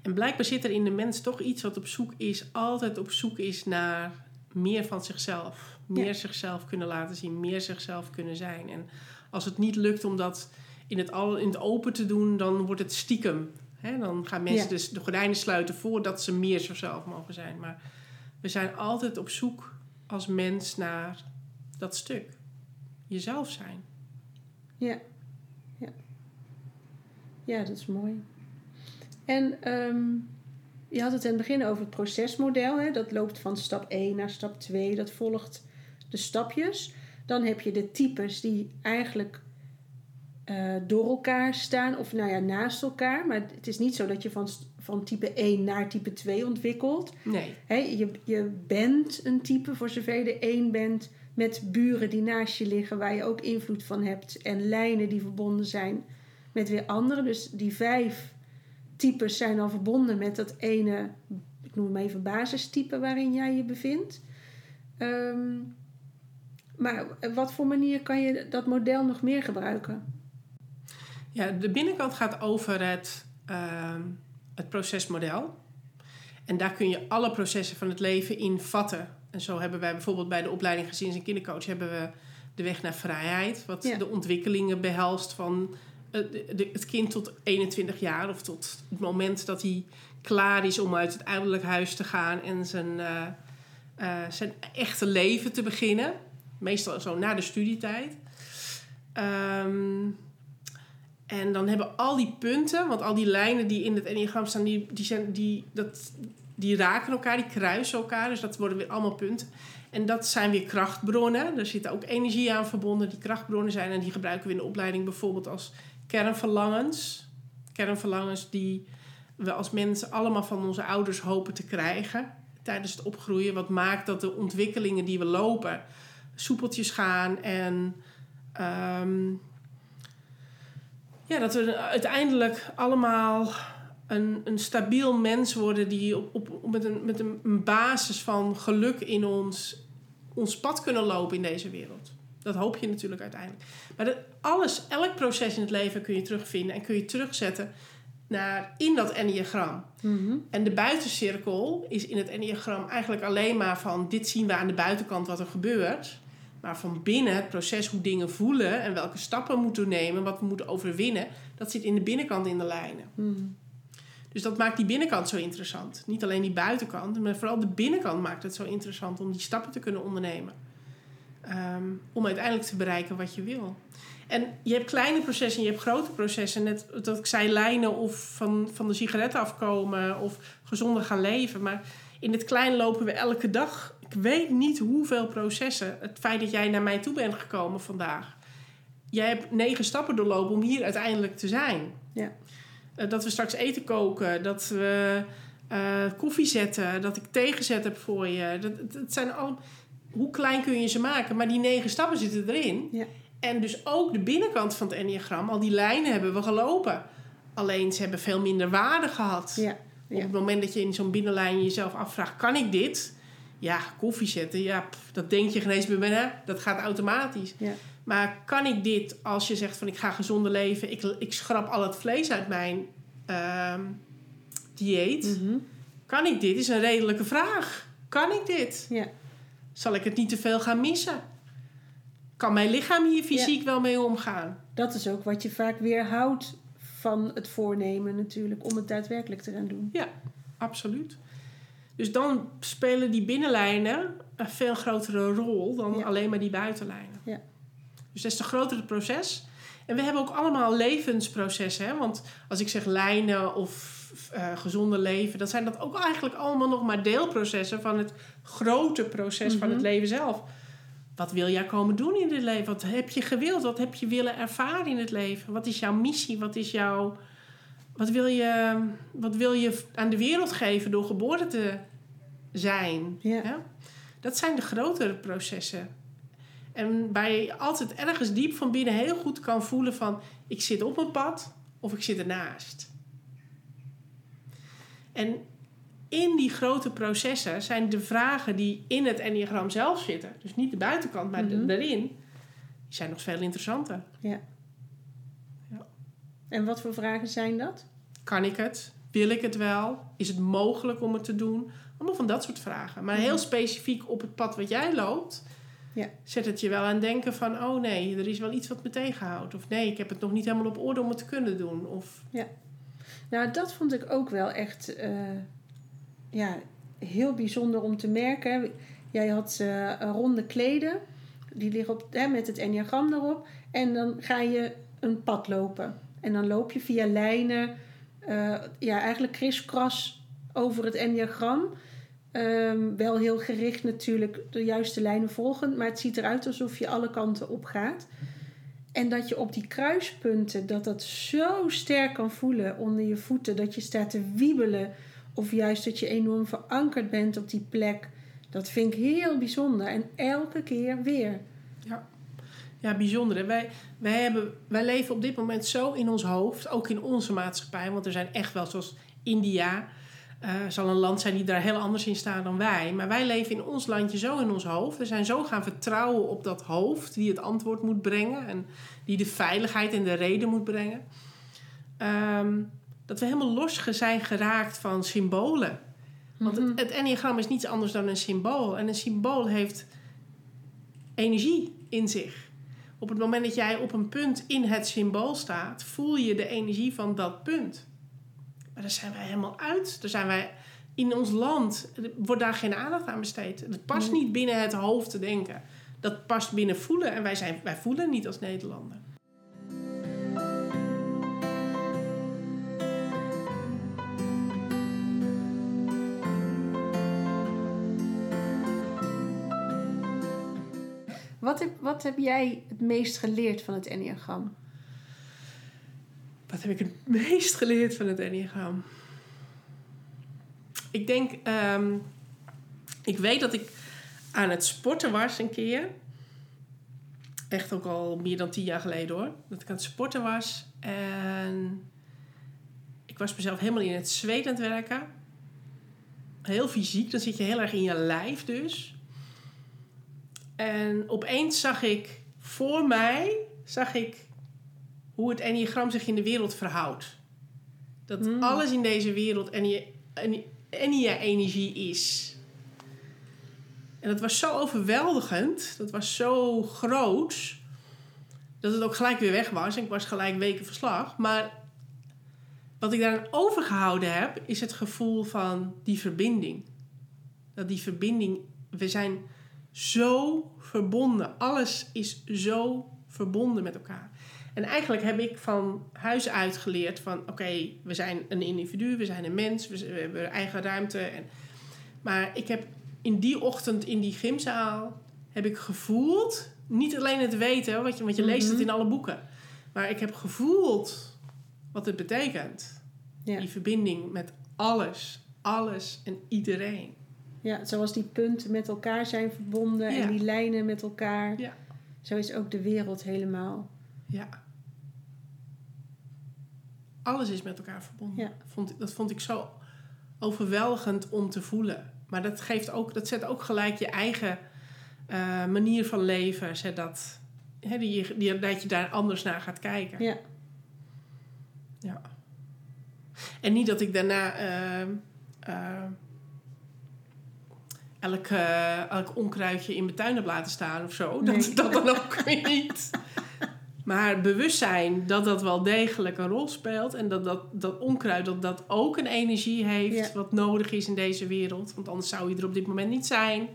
En blijkbaar zit er in de mens toch iets wat op zoek is... altijd op zoek is naar meer van zichzelf. Meer Ja. zichzelf kunnen laten zien, meer zichzelf kunnen zijn. En als het niet lukt om dat in het, al, in het open te doen, dan wordt het stiekem. Hè? Dan gaan mensen Ja. dus de gordijnen sluiten voordat ze meer zichzelf mogen zijn. Maar we zijn altijd op zoek als mens naar dat stuk. Jezelf zijn. Ja. Ja. Ja, dat is mooi. En ehm, je had het in het begin over het procesmodel. Hè? Dat loopt van stap 1 naar stap 2. Dat volgt de stapjes. Dan heb je de types die eigenlijk eh, door elkaar staan. Of nou ja, naast elkaar. Maar het is niet zo dat je van, van type 1 naar type 2 ontwikkelt. Nee. Hè, je, je bent een type, voor zover je er één bent, met buren die naast je liggen, waar je ook invloed van hebt. En lijnen die verbonden zijn met weer anderen. Dus die vijf types zijn al verbonden met dat ene, ik noem hem even basistype waarin jij je bevindt. Ehm, maar op wat voor manier kan je dat model nog meer gebruiken? Ja, de binnenkant gaat over het, ehm, het procesmodel. En daar kun je alle processen van het leven in vatten. En zo hebben wij bijvoorbeeld bij de opleiding gezins- en kindercoach... hebben we de weg naar vrijheid. Wat Ja. de ontwikkelingen behelst van eh, het kind tot 21 jaar... of tot het moment dat hij klaar is om uit het ouderlijk huis te gaan... en zijn, eh, eh, zijn echte leven te beginnen. Meestal zo na de studietijd. Ehm, en dan hebben al die punten, want al die lijnen die in het enneagram staan, die, die, zijn, die, dat, die raken elkaar, die kruisen elkaar. Dus dat worden weer allemaal punten. En dat zijn weer krachtbronnen. Er zitten ook energie aan verbonden die krachtbronnen zijn. En die gebruiken we in de opleiding bijvoorbeeld als kernverlangens. Kernverlangens die we als mensen allemaal van onze ouders hopen te krijgen tijdens het opgroeien. Wat maakt dat de ontwikkelingen die we lopen soepeltjes gaan en ehm, ja, dat we uiteindelijk allemaal een, een stabiel mens worden die op, op, met, een, met een, basis van geluk in ons, ons pad kunnen lopen in deze wereld. Dat hoop je natuurlijk uiteindelijk. Maar dat, alles, elk proces in het leven kun je terugvinden en kun je terugzetten naar, in dat enneagram. En de buitencirkel is in het enneagram eigenlijk alleen maar van dit zien we aan de buitenkant wat er gebeurt. Maar van binnen het proces hoe dingen voelen en welke stappen we moeten nemen, wat we moeten overwinnen, dat zit in de binnenkant in de lijnen. Dus dat maakt die binnenkant zo interessant. Niet alleen die buitenkant, maar vooral de binnenkant maakt het zo interessant om die stappen te kunnen ondernemen. Ehm, om uiteindelijk te bereiken wat je wil. En je hebt kleine processen en je hebt grote processen. Net dat ik zei, lijnen of van, van de sigaretten afkomen of gezonder gaan leven. Maar in het klein lopen we elke dag. Ik weet niet hoeveel processen. Het feit dat jij naar mij toe bent gekomen vandaag. Jij hebt negen stappen doorlopen om hier uiteindelijk te zijn. Ja. Eh, dat we straks eten koken, dat we eh, koffie zetten, dat ik thee gezet heb voor je. Dat, dat zijn al, hoe klein kun je ze maken? Maar die negen stappen zitten erin. Ja. En dus ook de binnenkant van het enneagram, al die lijnen hebben we gelopen. Alleen ze hebben veel minder waarde gehad. Ja, Op het moment dat je in zo'n binnenlijn jezelf afvraagt, kan ik dit? Ja, koffie zetten, ja, pff, dat denk je geen eens meer bij, dat gaat automatisch. Ja. Maar kan ik dit als je zegt van ik ga gezonder leven, ik, ik schrap al het vlees uit mijn ehm, dieet. Mhm. Kan ik dit? Is een redelijke vraag. Kan ik dit? ja. Zal ik het niet te veel gaan missen? Kan mijn lichaam hier fysiek wel mee omgaan? Dat is ook wat je vaak weerhoudt van het voornemen natuurlijk om het daadwerkelijk te gaan doen. Ja, absoluut. Dus dan spelen die binnenlijnen een veel grotere rol dan Ja. alleen maar die buitenlijnen. Ja. Dus dat is een grotere proces. En we hebben ook allemaal levensprocessen. Hè? Want als ik zeg lijnen of eh, gezonde leven, dan zijn dat ook eigenlijk allemaal nog maar deelprocessen van het grote proces van Mhm. het leven zelf. Wat wil jij komen doen in dit leven? Wat heb je gewild? Wat heb je willen ervaren in het leven? Wat is jouw missie? Wat is jouw wat wil, je, wat wil je aan de wereld geven door geboren te zijn? Ja. Dat zijn de grotere processen. En waar je altijd ergens diep van binnen heel goed kan voelen van... ik zit op mijn pad of ik zit ernaast. En in die grote processen zijn de vragen die in het enneagram zelf zitten... dus niet de buitenkant, maar Mhm. daarin... die zijn nog veel interessanter. En wat voor vragen zijn dat? Kan ik het? Wil ik het wel? Is het mogelijk om het te doen? Allemaal van dat soort vragen. Maar heel specifiek op het pad wat jij loopt, Ja. zet het je wel aan denken van: oh nee, er is wel iets wat me tegenhoudt. Of nee, ik heb het nog niet helemaal op orde om het te kunnen doen. Of Nou, dat vond ik ook wel echt eh, ja, heel bijzonder om te merken. Jij had eh, ronde kleden, die liggen op, hè, met het enneagram erop. En dan ga je een pad lopen. En dan loop je via lijnen, eh, ja, eigenlijk kriskras over het enneagram. Ehm, wel heel gericht natuurlijk, de juiste lijnen volgend. Maar het ziet eruit alsof je alle kanten op gaat. En dat je op die kruispunten, dat dat zo sterk kan voelen onder je voeten. Dat je staat te wiebelen. Of juist dat je enorm verankerd bent op die plek. Dat vind ik heel bijzonder. En elke keer weer. Ja, bijzonder. hè. Wij, wij, hebben, wij leven op dit moment zo in ons hoofd, ook in onze maatschappij. Want er zijn echt wel, zoals India, eh, zal een land zijn die daar heel anders in staat dan wij. Maar wij leven in ons landje zo in ons hoofd. We zijn zo gaan vertrouwen op dat hoofd die het antwoord moet brengen. En die de veiligheid en de reden moet brengen. Ehm, dat we helemaal los zijn geraakt van symbolen. Want Mhm. het, het enneagram is niets anders dan een symbool. En een symbool heeft energie in zich. Op het moment dat jij op een punt in het symbool staat, voel je de energie van dat punt. Maar daar zijn wij helemaal uit. Daar zijn wij in ons land, wordt daar geen aandacht aan besteed. Het past niet binnen het hoofd te denken. Dat past binnen voelen. En wij, zijn, wij voelen niet als Nederlander. Wat heb, wat heb jij het meest geleerd van het enneagram? Wat heb ik het meest geleerd van het Enneagram? Ik denk, ehm, ik weet dat ik aan het sporten was een keer. Echt ook al meer dan tien jaar geleden hoor. Dat ik aan het sporten was. En ik was mezelf helemaal in het zweet aan het werken. Heel fysiek, dan zit je heel erg in je lijf dus. En opeens zag ik voor mij, zag ik hoe het enneagram zich in de wereld verhoudt. Dat Mm. alles in deze wereld enne- enne- ennea-energie is. En dat was zo overweldigend, dat was zo groot, dat het ook gelijk weer weg was. En ik was gelijk weken verslag. Maar wat ik daaraan overgehouden heb, is het gevoel van die verbinding. Dat die verbinding, we zijn zo verbonden. Alles is zo verbonden met elkaar. En eigenlijk heb ik van huis uit geleerd van... oké, we zijn een individu, we zijn een mens, we, hebben eigen ruimte. En, maar ik heb in die ochtend in die gymzaal... heb ik gevoeld, niet alleen het weten... want je, want je leest het in alle boeken... maar ik heb gevoeld wat het betekent. Ja. Die verbinding met alles, alles en iedereen. Ja, zoals die punten met elkaar zijn verbonden Ja. en die lijnen met elkaar. Ja. Zo is ook de wereld helemaal. Ja. Alles is met elkaar verbonden. Ja. Vond, dat vond ik zo overweldigend om te voelen. Maar dat, geeft ook, dat zet ook gelijk je eigen eh, manier van leven. Zet dat, hè, die, je- die, dat je daar anders naar gaat kijken. Ja. Ja. En niet dat ik daarna eh, eh, elk, eh, elk onkruidje in mijn tuin heb laten staan of zo. Dat, Nee. dat dan ook weer niet. Maar bewustzijn dat dat wel degelijk een rol speelt. En dat dat, dat onkruid dat dat ook een energie heeft Ja. wat nodig is in deze wereld. Want anders zou je er op dit moment niet zijn.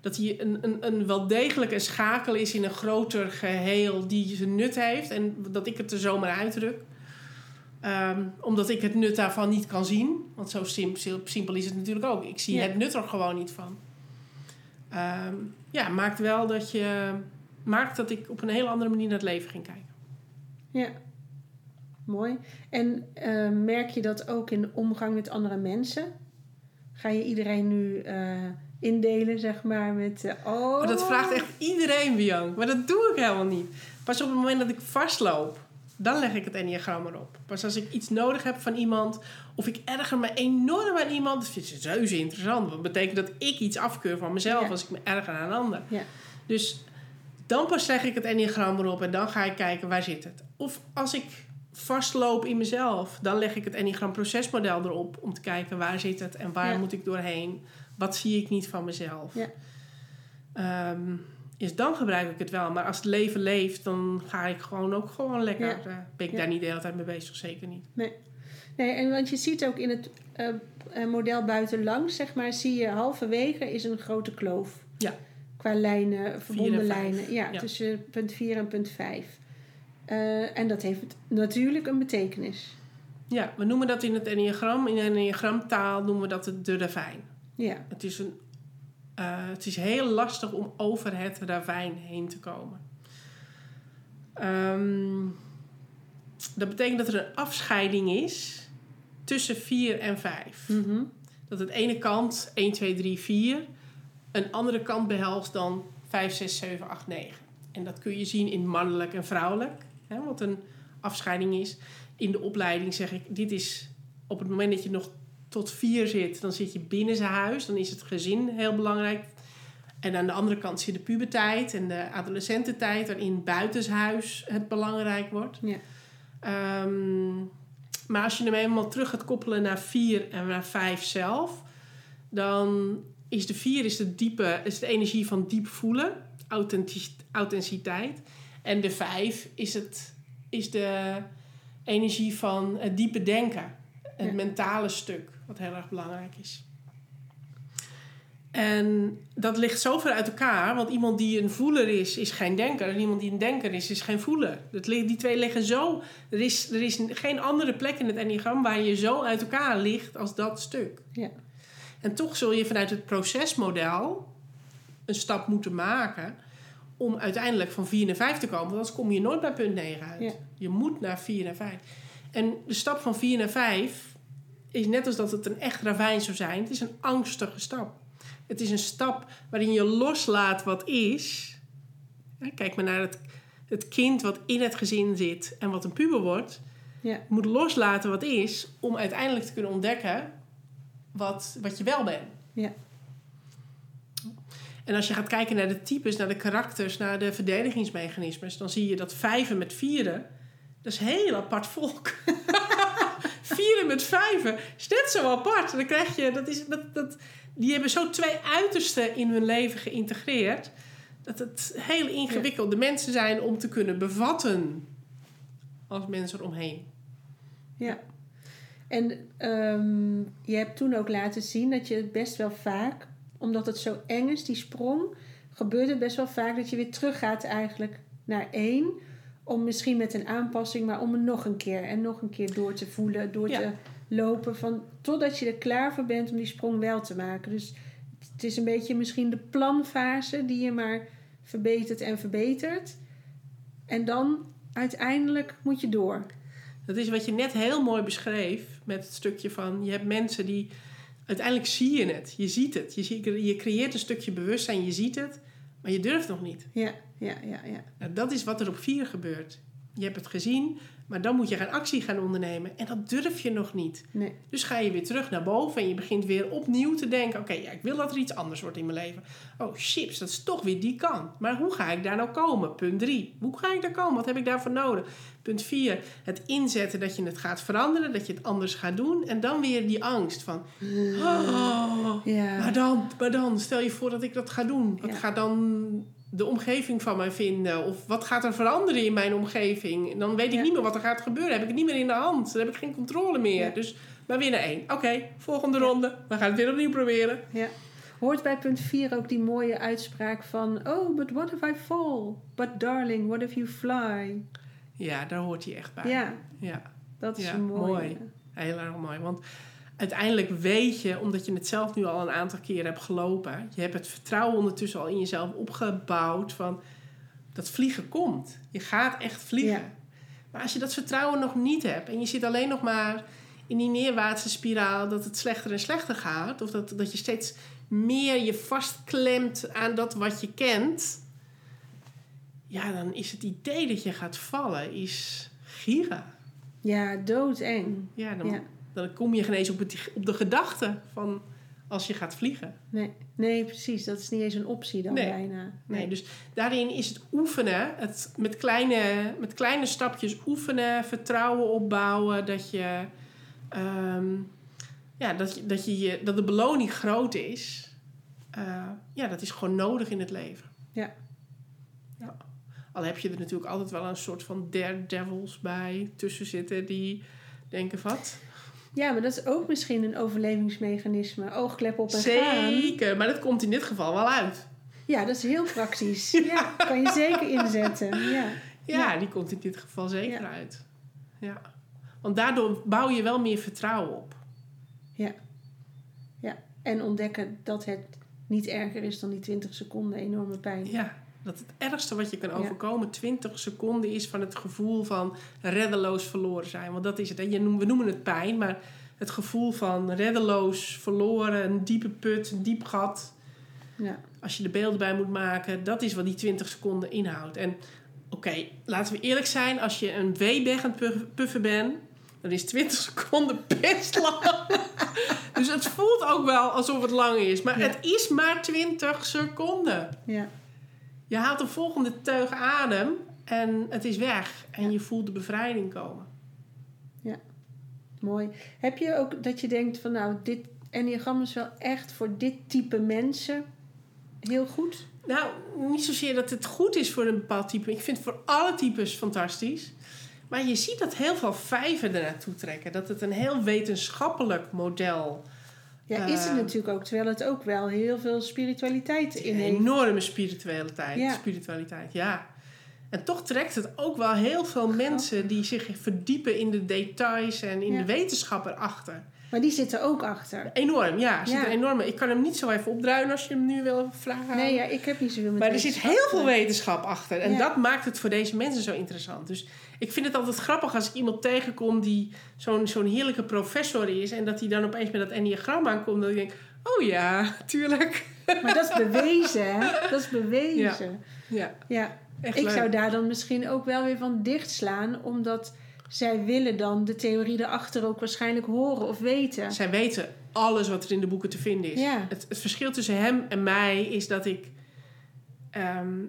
Dat hij een, een, een wel degelijk een schakel is in een groter geheel die zijn nut heeft. En dat ik het er zomaar uitdruk. Ehm, omdat ik het nut daarvan niet kan zien. Want zo simpel, simpel is het natuurlijk ook. Ik zie Ja. het nut er gewoon niet van. Ehm, ja, maakt wel dat je... Maakt dat ik op een hele andere manier naar het leven ging kijken. Ja. Mooi. En eh, merk je dat ook in de omgang met andere mensen? Ga je iedereen nu eh, indelen, zeg maar, met... eh, oh, Maar dat vraagt echt iedereen, Bianca. Maar dat doe ik helemaal niet. Pas op het moment dat ik vastloop, dan leg ik het enneagram erop. Pas als ik iets nodig heb van iemand, of ik erger me enorm aan iemand, dat vind ik reuze interessant. Want dat betekent dat ik iets afkeur van mezelf Ja. als ik me erger aan een ander. Ja. Dus dan pas leg ik het enneagram erop en dan ga ik kijken waar zit het. Of als ik vastloop in mezelf, dan leg ik het Enneagram procesmodel erop om te kijken waar zit het en waar Ja. moet ik doorheen. Wat zie ik niet van mezelf. Ja. Ehm, is dan gebruik ik het wel. Maar als het leven leeft, dan ga ik gewoon ook gewoon lekker. Ja. eh, ben ik Ja. daar niet de hele tijd mee bezig, zeker niet. Nee, en want je ziet ook in het eh, model buitenlangs, zeg maar, zie je halverwege is een grote kloof. Ja. Qua lijnen, verbonden lijnen. Ja, Ja. tussen punt 4 en punt 5. en dat heeft natuurlijk een betekenis. Ja, we noemen dat in het enneagram, in de enneagramtaal noemen we dat het de ravijn. Ja, Het is, een, het is heel lastig om over het ravijn heen te komen. Ehm, dat betekent dat er een afscheiding is tussen 4 en 5. Mhm. Dat het ene kant 1, 2, 3, 4 een andere kant behelst dan 5, 6, 7, 8, 9. En dat kun je zien in mannelijk en vrouwelijk, hè, wat een afscheiding is. In de opleiding zeg ik, dit is op het moment dat je nog tot 4 zit, dan zit je binnen zijn huis. Dan is het gezin heel belangrijk. En aan de andere kant zit de puberteit en de adolescententijd, waarin buitenshuis het belangrijk wordt. Ja. Ehm, maar als je hem eenmaal terug gaat koppelen naar 4 en naar 5 zelf, dan is de 4 is de, diepe, is de energie van diep voelen, authentici- authenticiteit. En de 5 is, het, is de energie van het diepe denken, het Ja. mentale stuk, wat heel erg belangrijk is. En dat ligt zo ver uit elkaar, want iemand die een voeler is, is geen denker. En iemand die een denker is, is geen voeler. Dat, die twee liggen zo. Er is, er is geen andere plek in het enneagram waar je zo uit elkaar ligt als dat stuk. Ja. En toch zul je vanuit het procesmodel een stap moeten maken om uiteindelijk van 4 naar 5 te komen. Want anders kom je nooit bij punt 9 uit. Ja. Je moet naar 4 naar 5. En de stap van 4 naar 5 is net als dat het een echt ravijn zou zijn. Het is een angstige stap. Het is een stap waarin je loslaat wat is. Kijk maar naar het, het kind wat in het gezin zit en wat een puber wordt. Ja. Moet loslaten wat is om uiteindelijk te kunnen ontdekken wat, wat je wel bent. Ja. En als je gaat kijken naar de types, naar de karakters, naar de verdedigingsmechanismes, dan zie je dat vijven met vieren, dat is een heel apart volk. vieren met vijven is net zo apart. Dan krijg je, dat is, dat, dat, die hebben zo twee uitersten in hun leven geïntegreerd, dat het heel ingewikkelde mensen zijn om te kunnen bevatten als mensen eromheen. Ja. En ehm, je hebt toen ook laten zien dat je het best wel vaak, omdat het zo eng is, die sprong, gebeurt het best wel vaak dat je weer teruggaat eigenlijk naar één. Om misschien met een aanpassing, maar om er nog een keer en nog een keer door te voelen, door Ja. te lopen. Van, totdat je er klaar voor bent om die sprong wel te maken. Dus het is een beetje misschien de planfase die je maar verbetert en verbetert. En dan uiteindelijk moet je door. Dat is wat je net heel mooi beschreef met het stukje van je hebt mensen die uiteindelijk zie je het, je ziet het, je, je creëert een stukje bewustzijn, je ziet het, maar je durft nog niet. Ja, ja, ja, ja. Nou, dat is wat er op vier gebeurt. Je hebt het gezien, maar dan moet je gaan actie gaan ondernemen en dat durf je nog niet. Nee. Dus ga je weer terug naar boven en je begint weer opnieuw te denken: oké, ja, ik wil dat er iets anders wordt in mijn leven. Oh, chips, dat is toch weer die kant. Maar hoe ga ik daar nou komen? Punt drie. Hoe ga ik daar komen? Wat heb ik daarvoor nodig? Punt vier. Het inzetten dat je het gaat veranderen, dat je het anders gaat doen. En dan weer die angst van: oh, Ja. maar dan, maar dan, stel je voor dat ik dat ga doen. Wat Ja. gaat dan de omgeving van mij vinden? Of wat gaat er veranderen in mijn omgeving? En dan weet ik Ja. niet meer wat er gaat gebeuren. Heb ik het niet meer in de hand. Dan heb ik geen controle meer. Ja. Dus maar naar één. Oké, volgende ronde. We gaan het weer opnieuw proberen. Ja. Hoort bij punt 4 ook die mooie uitspraak van... Oh, but what if I fall? But darling, what if you fly? Ja, daar hoort hij echt bij. Ja, ja. dat is mooie. mooi. Heel erg mooi. Want uiteindelijk weet je, omdat je het zelf nu al een aantal keren hebt gelopen, je hebt het vertrouwen ondertussen al in jezelf opgebouwd van dat vliegen komt. Je gaat echt vliegen. Ja. Maar als je dat vertrouwen nog niet hebt en je zit alleen nog maar in die neerwaartse spiraal dat het slechter en slechter gaat, of dat, dat je steeds meer je vastklemt aan dat wat je kent, ja, dan is het idee dat je gaat vallen is giga. Ja, doodeng. Ja, dan, Ja. Dan kom je ineens op, het, op de gedachte van als je gaat vliegen. Nee, nee, precies. Dat is niet eens een optie dan Nee. bijna. Nee, dus daarin is het oefenen, het met kleine, met kleine stapjes oefenen, vertrouwen opbouwen, dat je, ehm, ja, dat, je, dat, je, je- dat de beloning groot is. Eh, ja, dat is gewoon nodig in het leven. Ja. ja. Al heb je er natuurlijk altijd wel een soort van daredevils bij tussen zitten die denken wat. Ja, maar dat is ook misschien een overlevingsmechanisme. Oogklep op en gaan. Zeker, maar dat komt in dit geval wel uit. Ja, dat is heel praktisch. Ja, kan je zeker inzetten. Ja. Ja, Ja. die komt in dit geval zeker Ja. uit. Ja. Want daardoor bouw je wel meer vertrouwen op. En ontdekken dat het niet erger is dan die 20 seconden enorme pijn. Ja, dat het ergste wat je kan overkomen 20 seconden is van het gevoel van reddeloos verloren zijn. Want dat is het. Hè. Je We noemen het pijn, maar het gevoel van reddeloos verloren, een diepe put, een diep gat. Ja. Als je er beelden bij moet maken, dat is wat die 20 seconden inhoudt. En oké, laten we eerlijk zijn, als je een weebeg aan het puff- puffen bent, dan is 20 seconden best lang. dus het voelt ook wel alsof het lang is. Maar Ja. het is maar 20 seconden. Ja. Je haalt de volgende teug adem en het is weg. En je voelt de bevrijding komen. Mooi. Heb je ook dat je denkt van nou, dit enneagram is wel echt voor dit type mensen heel goed? Nou, niet zozeer dat het goed is voor een bepaald type. Ik vind het voor alle types fantastisch. Maar je ziet dat heel veel vijven er naartoe trekken. Dat het een heel wetenschappelijk model Ja, is het Eh. natuurlijk ook. Terwijl het ook wel heel veel spiritualiteit in heeft. enorme spiritualiteit. Ja. Spiritualiteit, ja. En toch trekt het ook wel heel veel mensen die zich verdiepen in de details en in Ja. de wetenschap erachter. Maar die zitten ook achter. Enorm, ja. Zit Ja. enorme, ik kan hem niet zo even opdruinen als je hem nu wil vragen. Nee, ja, ik heb niet zoveel met maar er zit heel veel wetenschap achter. En Ja. dat maakt het voor deze mensen zo interessant. Dus ik vind het altijd grappig als ik iemand tegenkom die zo'n zo'n heerlijke professor is. En dat hij dan opeens met dat enneagram aankomt. Dat ik denk, oh ja, tuurlijk. Maar dat is bewezen, hè? Dat is bewezen. Ja, Ja. Echt Ik leuk. zou daar dan misschien ook wel weer van dichtslaan, omdat zij willen dan de theorie erachter ook waarschijnlijk horen of weten. Zij weten alles wat er in de boeken te vinden is. Ja. Het, het verschil tussen hem en mij is dat ik... ehm,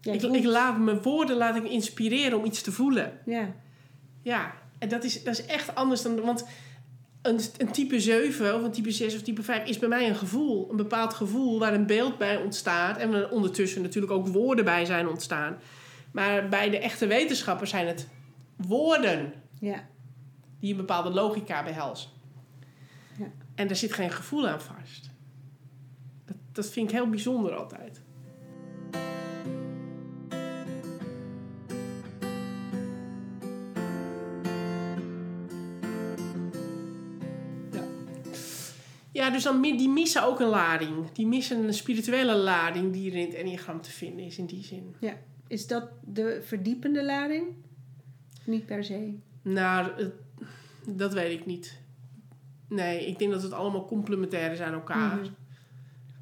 Ja, ik, ik laat mijn woorden laat ik inspireren om iets te voelen. ja. Ja, en dat is, dat is echt anders dan... Want een, een type 7 of een type 6 of type 5 is bij mij een gevoel. Een bepaald gevoel waar een beeld bij ontstaat. En er ondertussen natuurlijk ook woorden bij zijn ontstaan. Maar bij de echte wetenschappers zijn het woorden ja. die een bepaalde logica behelzen. Ja. En daar zit geen gevoel aan vast. Dat, dat vind ik heel bijzonder altijd. Ja, dus dan, die missen ook een lading. Die missen een spirituele lading die er in het enneagram te vinden is in die zin. Is dat de verdiepende lading? Niet per se. Nou, dat weet ik niet. Nee, ik denk dat het allemaal complementair is aan elkaar. Mhm.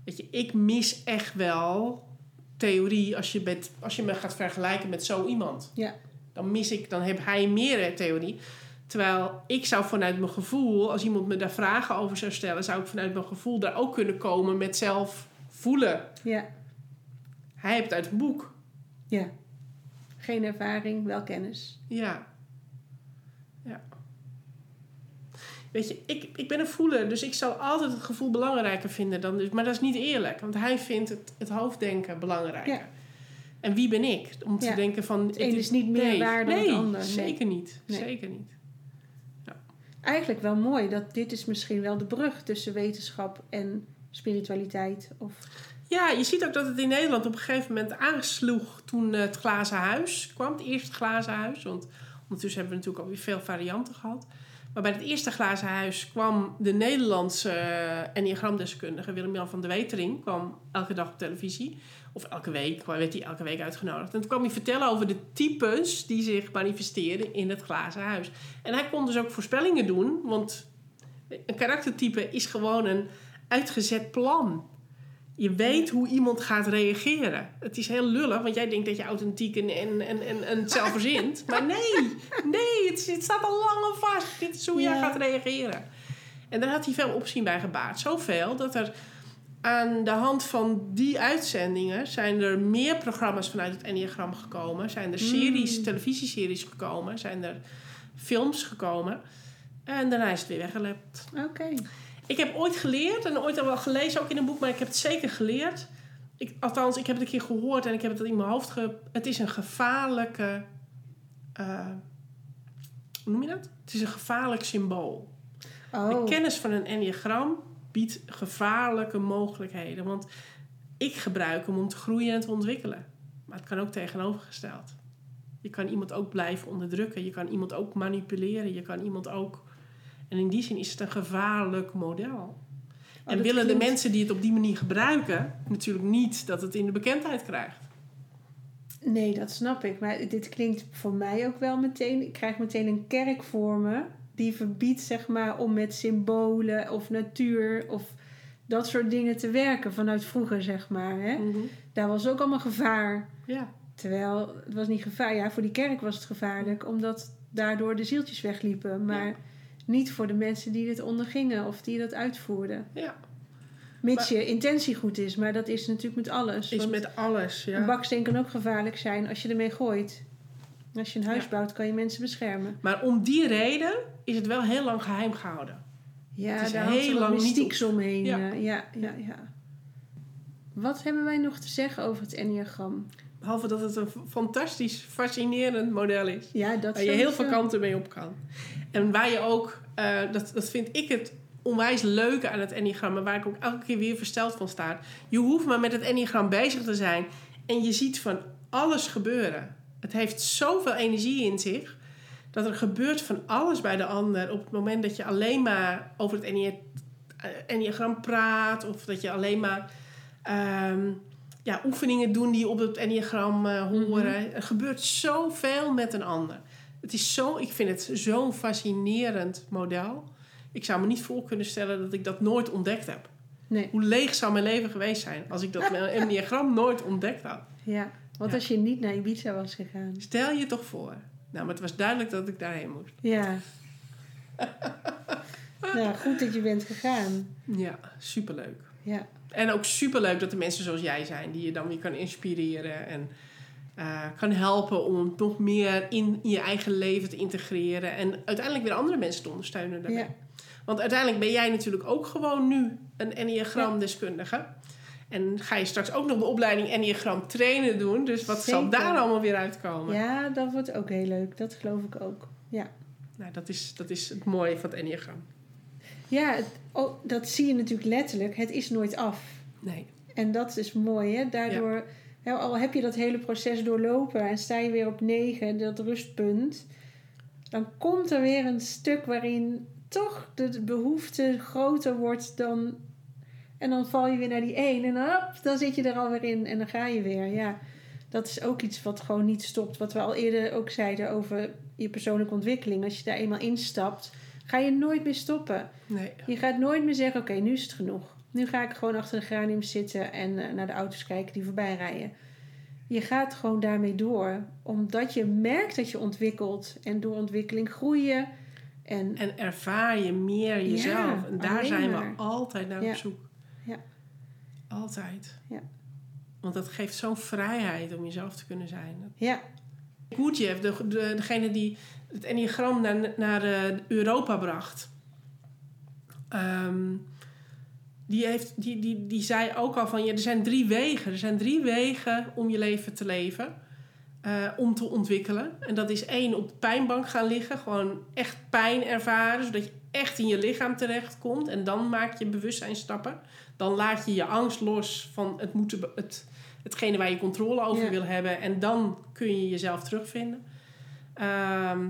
Weet je, ik mis echt wel theorie als je, met, als je me gaat vergelijken met zo iemand. Ja. Dan mis ik, dan heb hij meer theorie. Terwijl ik zou vanuit mijn gevoel, als iemand me daar vragen over zou stellen, zou ik vanuit mijn gevoel daar ook kunnen komen met zelf voelen. Ja. Hij heeft uit een boek. Ja. Geen ervaring, wel kennis. Ja. Ja. Weet je, ik, ik ben een voeler, dus ik zal altijd het gevoel belangrijker vinden dan... Dus, maar dat is niet eerlijk, want hij vindt het, het hoofddenken belangrijker. Ja. En wie ben ik om te Ja. denken van... Het is niet meer waar dan nee, het ander. Nee. zeker niet. Nee. Zeker niet. Eigenlijk wel mooi dat dit is misschien wel de brug tussen wetenschap en spiritualiteit. Of, Ja, je ziet ook dat het in Nederland op een gegeven moment aansloeg toen eh, het glazen huis kwam. Het eerste glazen huis, want ondertussen hebben we natuurlijk alweer veel varianten gehad. Maar bij het eerste glazen huis kwam de Nederlandse uh, enneagramdeskundige Willem-Jan van de Wetering kwam elke dag op televisie. Of elke week, werd hij elke week uitgenodigd. En toen kwam hij vertellen over de types die zich manifesteren in het glazen huis. En hij kon dus ook voorspellingen doen, want een karaktertype is gewoon een uitgezet plan. Je weet hoe iemand gaat reageren. Het is heel lullig, want jij denkt dat je authentiek en, en, en, en, en het zelf verzint. Maar nee, nee, het, het staat al lang al vast. Dit is hoe jij Ja. gaat reageren. En daar had hij veel opzien bij gebaard. Zoveel dat er aan de hand van die uitzendingen zijn er meer programma's vanuit het Enneagram gekomen. Zijn er series, Mm. televisieseries gekomen. Zijn er films gekomen. En daarna is het weer weggelept. Oké. Ik heb ooit geleerd en ooit al wel gelezen, ook in een boek, maar ik heb het zeker geleerd. Ik, althans, ik heb het een keer gehoord en ik heb het in mijn hoofd ge... Het is een gevaarlijke... eh, hoe noem je dat? Het is een gevaarlijk symbool. De Oh, kennis van een enneagram biedt gevaarlijke mogelijkheden. Want ik gebruik hem om te groeien en te ontwikkelen. Maar het kan ook tegenovergesteld. Je kan iemand ook blijven onderdrukken. Je kan iemand ook manipuleren. Je kan iemand ook... En in die zin is het een gevaarlijk model. en dat willen de mensen die het op die manier gebruiken... natuurlijk niet dat het in de bekendheid krijgt. nee, dat snap ik. Maar dit klinkt voor mij ook wel meteen... Ik krijg meteen een kerk voor me... die verbiedt, zeg maar, om met symbolen of natuur... of dat soort dingen te werken vanuit vroeger, zeg maar. Hè? Daar was ook allemaal gevaar. Ja. Terwijl het was niet gevaar. Ja, voor die kerk was het gevaarlijk, omdat daardoor de zieltjes wegliepen. Maar Ja. niet voor de mensen die dit ondergingen of die dat uitvoerden. ja. Mits je intentie goed is, maar dat is natuurlijk met alles. Is met alles. Ja. Een baksteen kan ook gevaarlijk zijn als je ermee gooit. Als je een huis Ja. bouwt, kan je mensen beschermen. Maar om die reden is het wel heel lang geheim gehouden. Ja, Het is daar heel lang niet mystieks omheen. Ja. Ja. ja, ja. Wat hebben wij nog te zeggen over het Enneagram? Behalve dat het een fantastisch, fascinerend model is. Ja, dat Waar je heel veel kanten mee op kan. En waar je ook, eh, dat, dat vind ik het onwijs leuke aan het Enneagram. Maar waar ik ook elke keer weer versteld van sta. Je hoeft maar met het Enneagram bezig te zijn. En je ziet van alles gebeuren. Het heeft zoveel energie in zich. Dat er gebeurt van alles bij de ander. Op het moment dat je alleen maar over het eh, Enneagram praat. Of dat je alleen maar ehm, ja, oefeningen doet die op het Enneagram eh, horen. Er gebeurt zoveel met een ander. Het is zo, ik vind het zo'n fascinerend model. Ik zou me niet voor kunnen stellen dat ik dat nooit ontdekt heb. Nee, Hoe leeg zou mijn leven geweest zijn als ik dat Enneagram nooit ontdekt had? ja. Want Ja. als je niet naar Ibiza was gegaan. Stel je toch voor. Nou, maar het was duidelijk dat ik daarheen moest. Ja. nou, goed dat je bent gegaan. Ja, superleuk. Ja, En ook superleuk dat er mensen zoals jij zijn, die je dan weer kan inspireren en eh, kan helpen om nog meer in je eigen leven te integreren en uiteindelijk weer andere mensen te ondersteunen daarmee. ja. Want uiteindelijk ben jij natuurlijk ook gewoon nu een Enneagram-deskundige. En ga je straks ook nog de opleiding Enneagram trainen doen. Dus wat zal daar allemaal weer uitkomen? ja, dat wordt ook heel leuk. Dat geloof ik ook. Ja, Nou, dat is, dat is het mooie van het Enneagram. ja het- oh, dat zie je natuurlijk letterlijk. Het is nooit af. Nee. En dat is mooi, hè? Daardoor, hè, al heb je dat hele proces doorlopen en sta je weer op negen, dat rustpunt, dan komt er weer een stuk waarin toch de behoefte groter wordt dan. En dan val je weer naar die één en dan, hop, dan zit je er alweer in en dan ga je weer. Ja, dat is ook iets wat gewoon niet stopt. Wat we al eerder ook zeiden over je persoonlijke ontwikkeling. Als je daar eenmaal instapt, ga je nooit meer stoppen. nee. Je gaat nooit meer zeggen, oké, nu is het genoeg. Nu ga ik gewoon achter de granium zitten en eh, naar de auto's kijken die voorbij rijden. Je gaat gewoon daarmee door, omdat je merkt dat je ontwikkelt en door ontwikkeling groeien. En En ervaar je meer jezelf. Ja, en daar zijn we altijd naar Ja. op zoek. Altijd. Ja. Want dat geeft zo'n vrijheid om jezelf te kunnen zijn. ja, Gurdjieff, de, de, degene die het enneagram naar, naar eh, Europa bracht. ehm, die, heeft, die, die, die zei ook al van... Ja, er zijn drie wegen. Er zijn drie wegen om je leven te leven. eh, om te ontwikkelen. En dat is één, op de pijnbank gaan liggen. Gewoon echt pijn ervaren. Zodat je echt in je lichaam terechtkomt. En dan maak je bewustzijnstappen. Dan laat je je angst los van het moeten... Het, hetgene waar je controle over Ja. wil hebben. En dan kun je jezelf terugvinden. Ehm,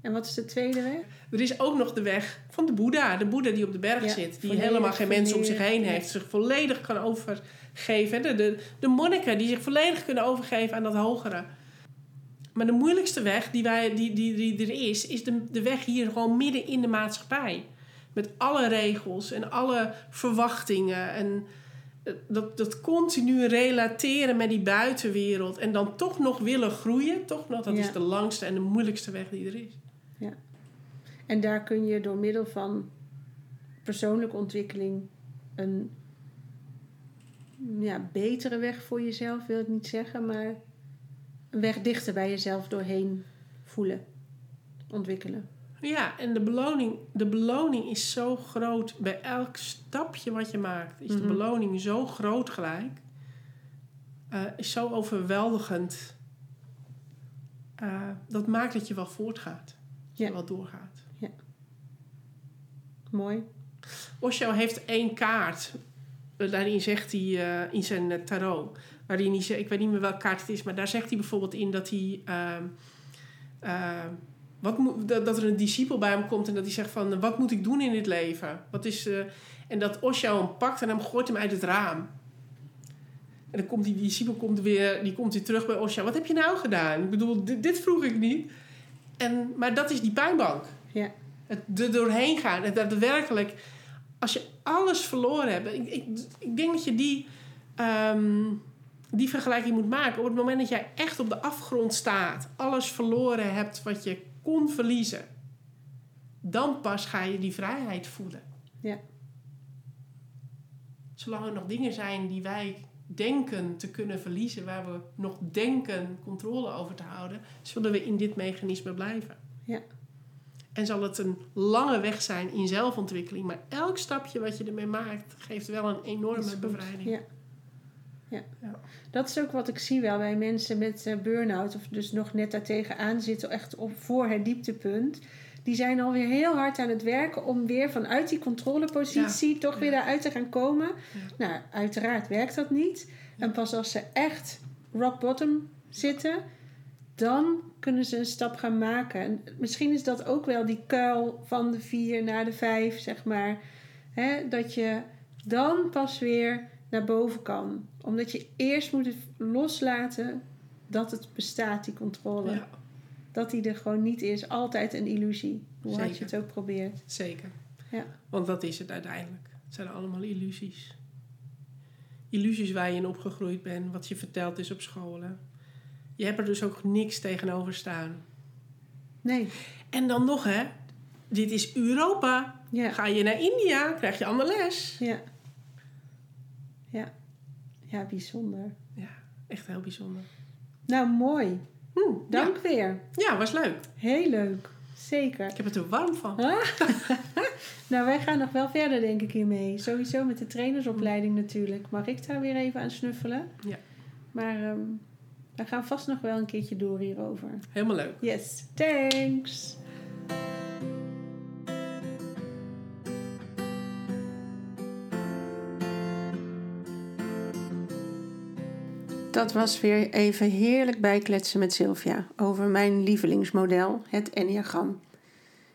en wat is de tweede weg? er is ook nog de weg van de Boeddha. De Boeddha die op de berg Ja, zit. Die helemaal geen mensen om zich heen heeft. Zich volledig kan overgeven. De, de, de monniken die zich volledig kunnen overgeven aan dat hogere. Maar de moeilijkste weg die, wij, die, die, die er is... is de, de weg hier gewoon midden in de maatschappij. Met alle regels en alle verwachtingen. En eh, dat, dat continu relateren met die buitenwereld. En dan toch nog willen groeien. Toch nog, dat Ja. is de langste en de moeilijkste weg die er is. En daar kun je door middel van persoonlijke ontwikkeling een ja, betere weg voor jezelf, wil ik niet zeggen, maar een weg dichter bij jezelf doorheen voelen, ontwikkelen. Ja, en de beloning, de beloning is zo groot bij elk stapje wat je maakt. Is de Mhm. beloning zo groot gelijk. eh, is zo overweldigend. eh, dat maakt dat je wel voortgaat. Dat Ja. je wel doorgaat. Mooi. Osho heeft één kaart. Eh, Daarin zegt hij in zijn tarot. Waarin hij zegt, ik weet niet meer welke kaart het is, maar daar zegt hij bijvoorbeeld in dat hij. Wat moet, dat, dat er een discipel bij hem komt en dat hij zegt van wat moet ik doen in dit leven? Wat is, eh, en dat Osho hem pakt en hem gooit hem uit het raam. En dan komt die discipel komt weer, die komt weer terug bij Osho. Wat heb je nou gedaan? Ik bedoel, dit, dit vroeg ik niet. En, maar dat is die pijnbank. Ja. Het er doorheen gaan. Het daadwerkelijk, als je alles verloren hebt. Ik, ik, ik denk dat je die, ehm, die vergelijking moet maken. Op het moment dat jij echt op de afgrond staat. Alles verloren hebt wat je kon verliezen. Dan pas ga je die vrijheid voelen. Ja. Zolang er nog dingen zijn die wij denken te kunnen verliezen. Waar we nog denken controle over te houden. Zullen we in dit mechanisme blijven. Ja. En zal het een lange weg zijn in zelfontwikkeling. Maar elk stapje wat je ermee maakt, geeft wel een enorme bevrijding. Ja. Ja. Ja. Dat is ook wat ik zie wel bij mensen met eh, burn-out, of dus nog net daartegen aan zitten, echt op, voor het dieptepunt. Die zijn alweer heel hard aan het werken om weer vanuit die controlepositie toch weer daaruit te gaan komen. Nou, uiteraard werkt dat niet. En pas als ze echt rock bottom zitten, dan kunnen ze een stap gaan maken. En misschien is dat ook wel die kuil van de vier naar de vijf, zeg maar. Hè, dat je dan pas weer naar boven kan. Omdat je eerst moet loslaten dat het bestaat, die controle. Ja, Dat die er gewoon niet is. Altijd een illusie. Hoe hard je het ook probeert. zeker. Ja. Want dat is het uiteindelijk. Het zijn allemaal illusies. Illusies waar je in opgegroeid bent, wat je verteld is op scholen. Je hebt er dus ook niks tegenover staan. Nee. En dan nog, hè? Dit is Europa. Ja. Ga je naar India, krijg je ander les. Ja. Ja. Ja, bijzonder. Ja, echt heel bijzonder. Nou, mooi. Hm, Dank weer. Ja. was leuk. Heel leuk. Zeker. Ik heb het er warm van. Nou, wij gaan nog wel verder, denk ik, hiermee. Sowieso met de trainersopleiding natuurlijk. Mag ik daar weer even aan snuffelen? Ja. Maar ehm we gaan vast nog wel een keertje door hierover. Helemaal leuk. Yes, thanks. Dat was weer even heerlijk bijkletsen met Sylvia over mijn lievelingsmodel, het Enneagram.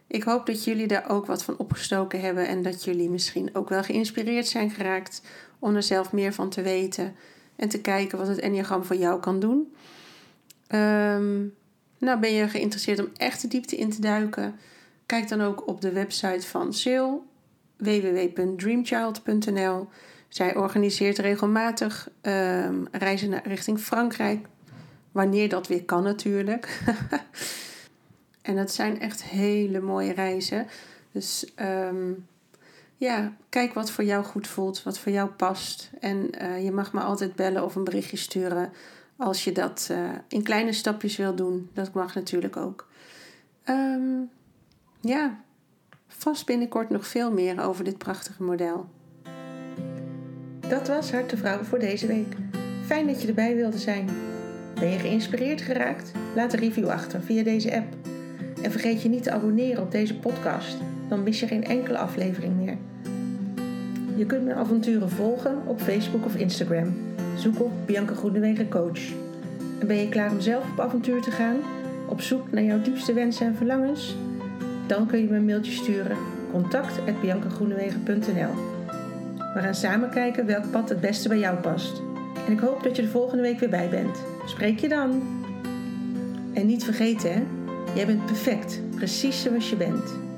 Ik hoop dat jullie daar ook wat van opgestoken hebben en dat jullie misschien ook wel geïnspireerd zijn geraakt om er zelf meer van te weten en te kijken wat het Enneagram voor jou kan doen. Ehm, nou, ben je geïnteresseerd om echt de diepte in te duiken? Kijk dan ook op de website van Sil, www.dreamchild.nl. Zij organiseert regelmatig ehm, reizen naar, richting Frankrijk, wanneer dat weer kan natuurlijk. en dat zijn echt hele mooie reizen. Dus ehm, ja, kijk wat voor jou goed voelt, wat voor jou past. En eh, je mag me altijd bellen of een berichtje sturen als je dat eh, in kleine stapjes wil doen. Dat mag natuurlijk ook. Ehm, ja, vast binnenkort nog veel meer over dit prachtige model. Dat was Hart de Vrouw voor deze week. Fijn dat je erbij wilde zijn. Ben je geïnspireerd geraakt? Laat een review achter via deze app. En vergeet je niet te abonneren op deze podcast, dan mis je geen enkele aflevering meer. Je kunt mijn avonturen volgen op Facebook of Instagram. Zoek op Bianca Groenewegen Coach. En ben je klaar om zelf op avontuur te gaan? Op zoek naar jouw diepste wensen en verlangens? Dan kun je me een mailtje sturen. contact.biancagroenewegen.nl We gaan samen kijken welk pad het beste bij jou past. En ik hoop dat je de volgende week weer bij bent. Spreek je dan! En niet vergeten hè, jij bent perfect, precies zoals je bent.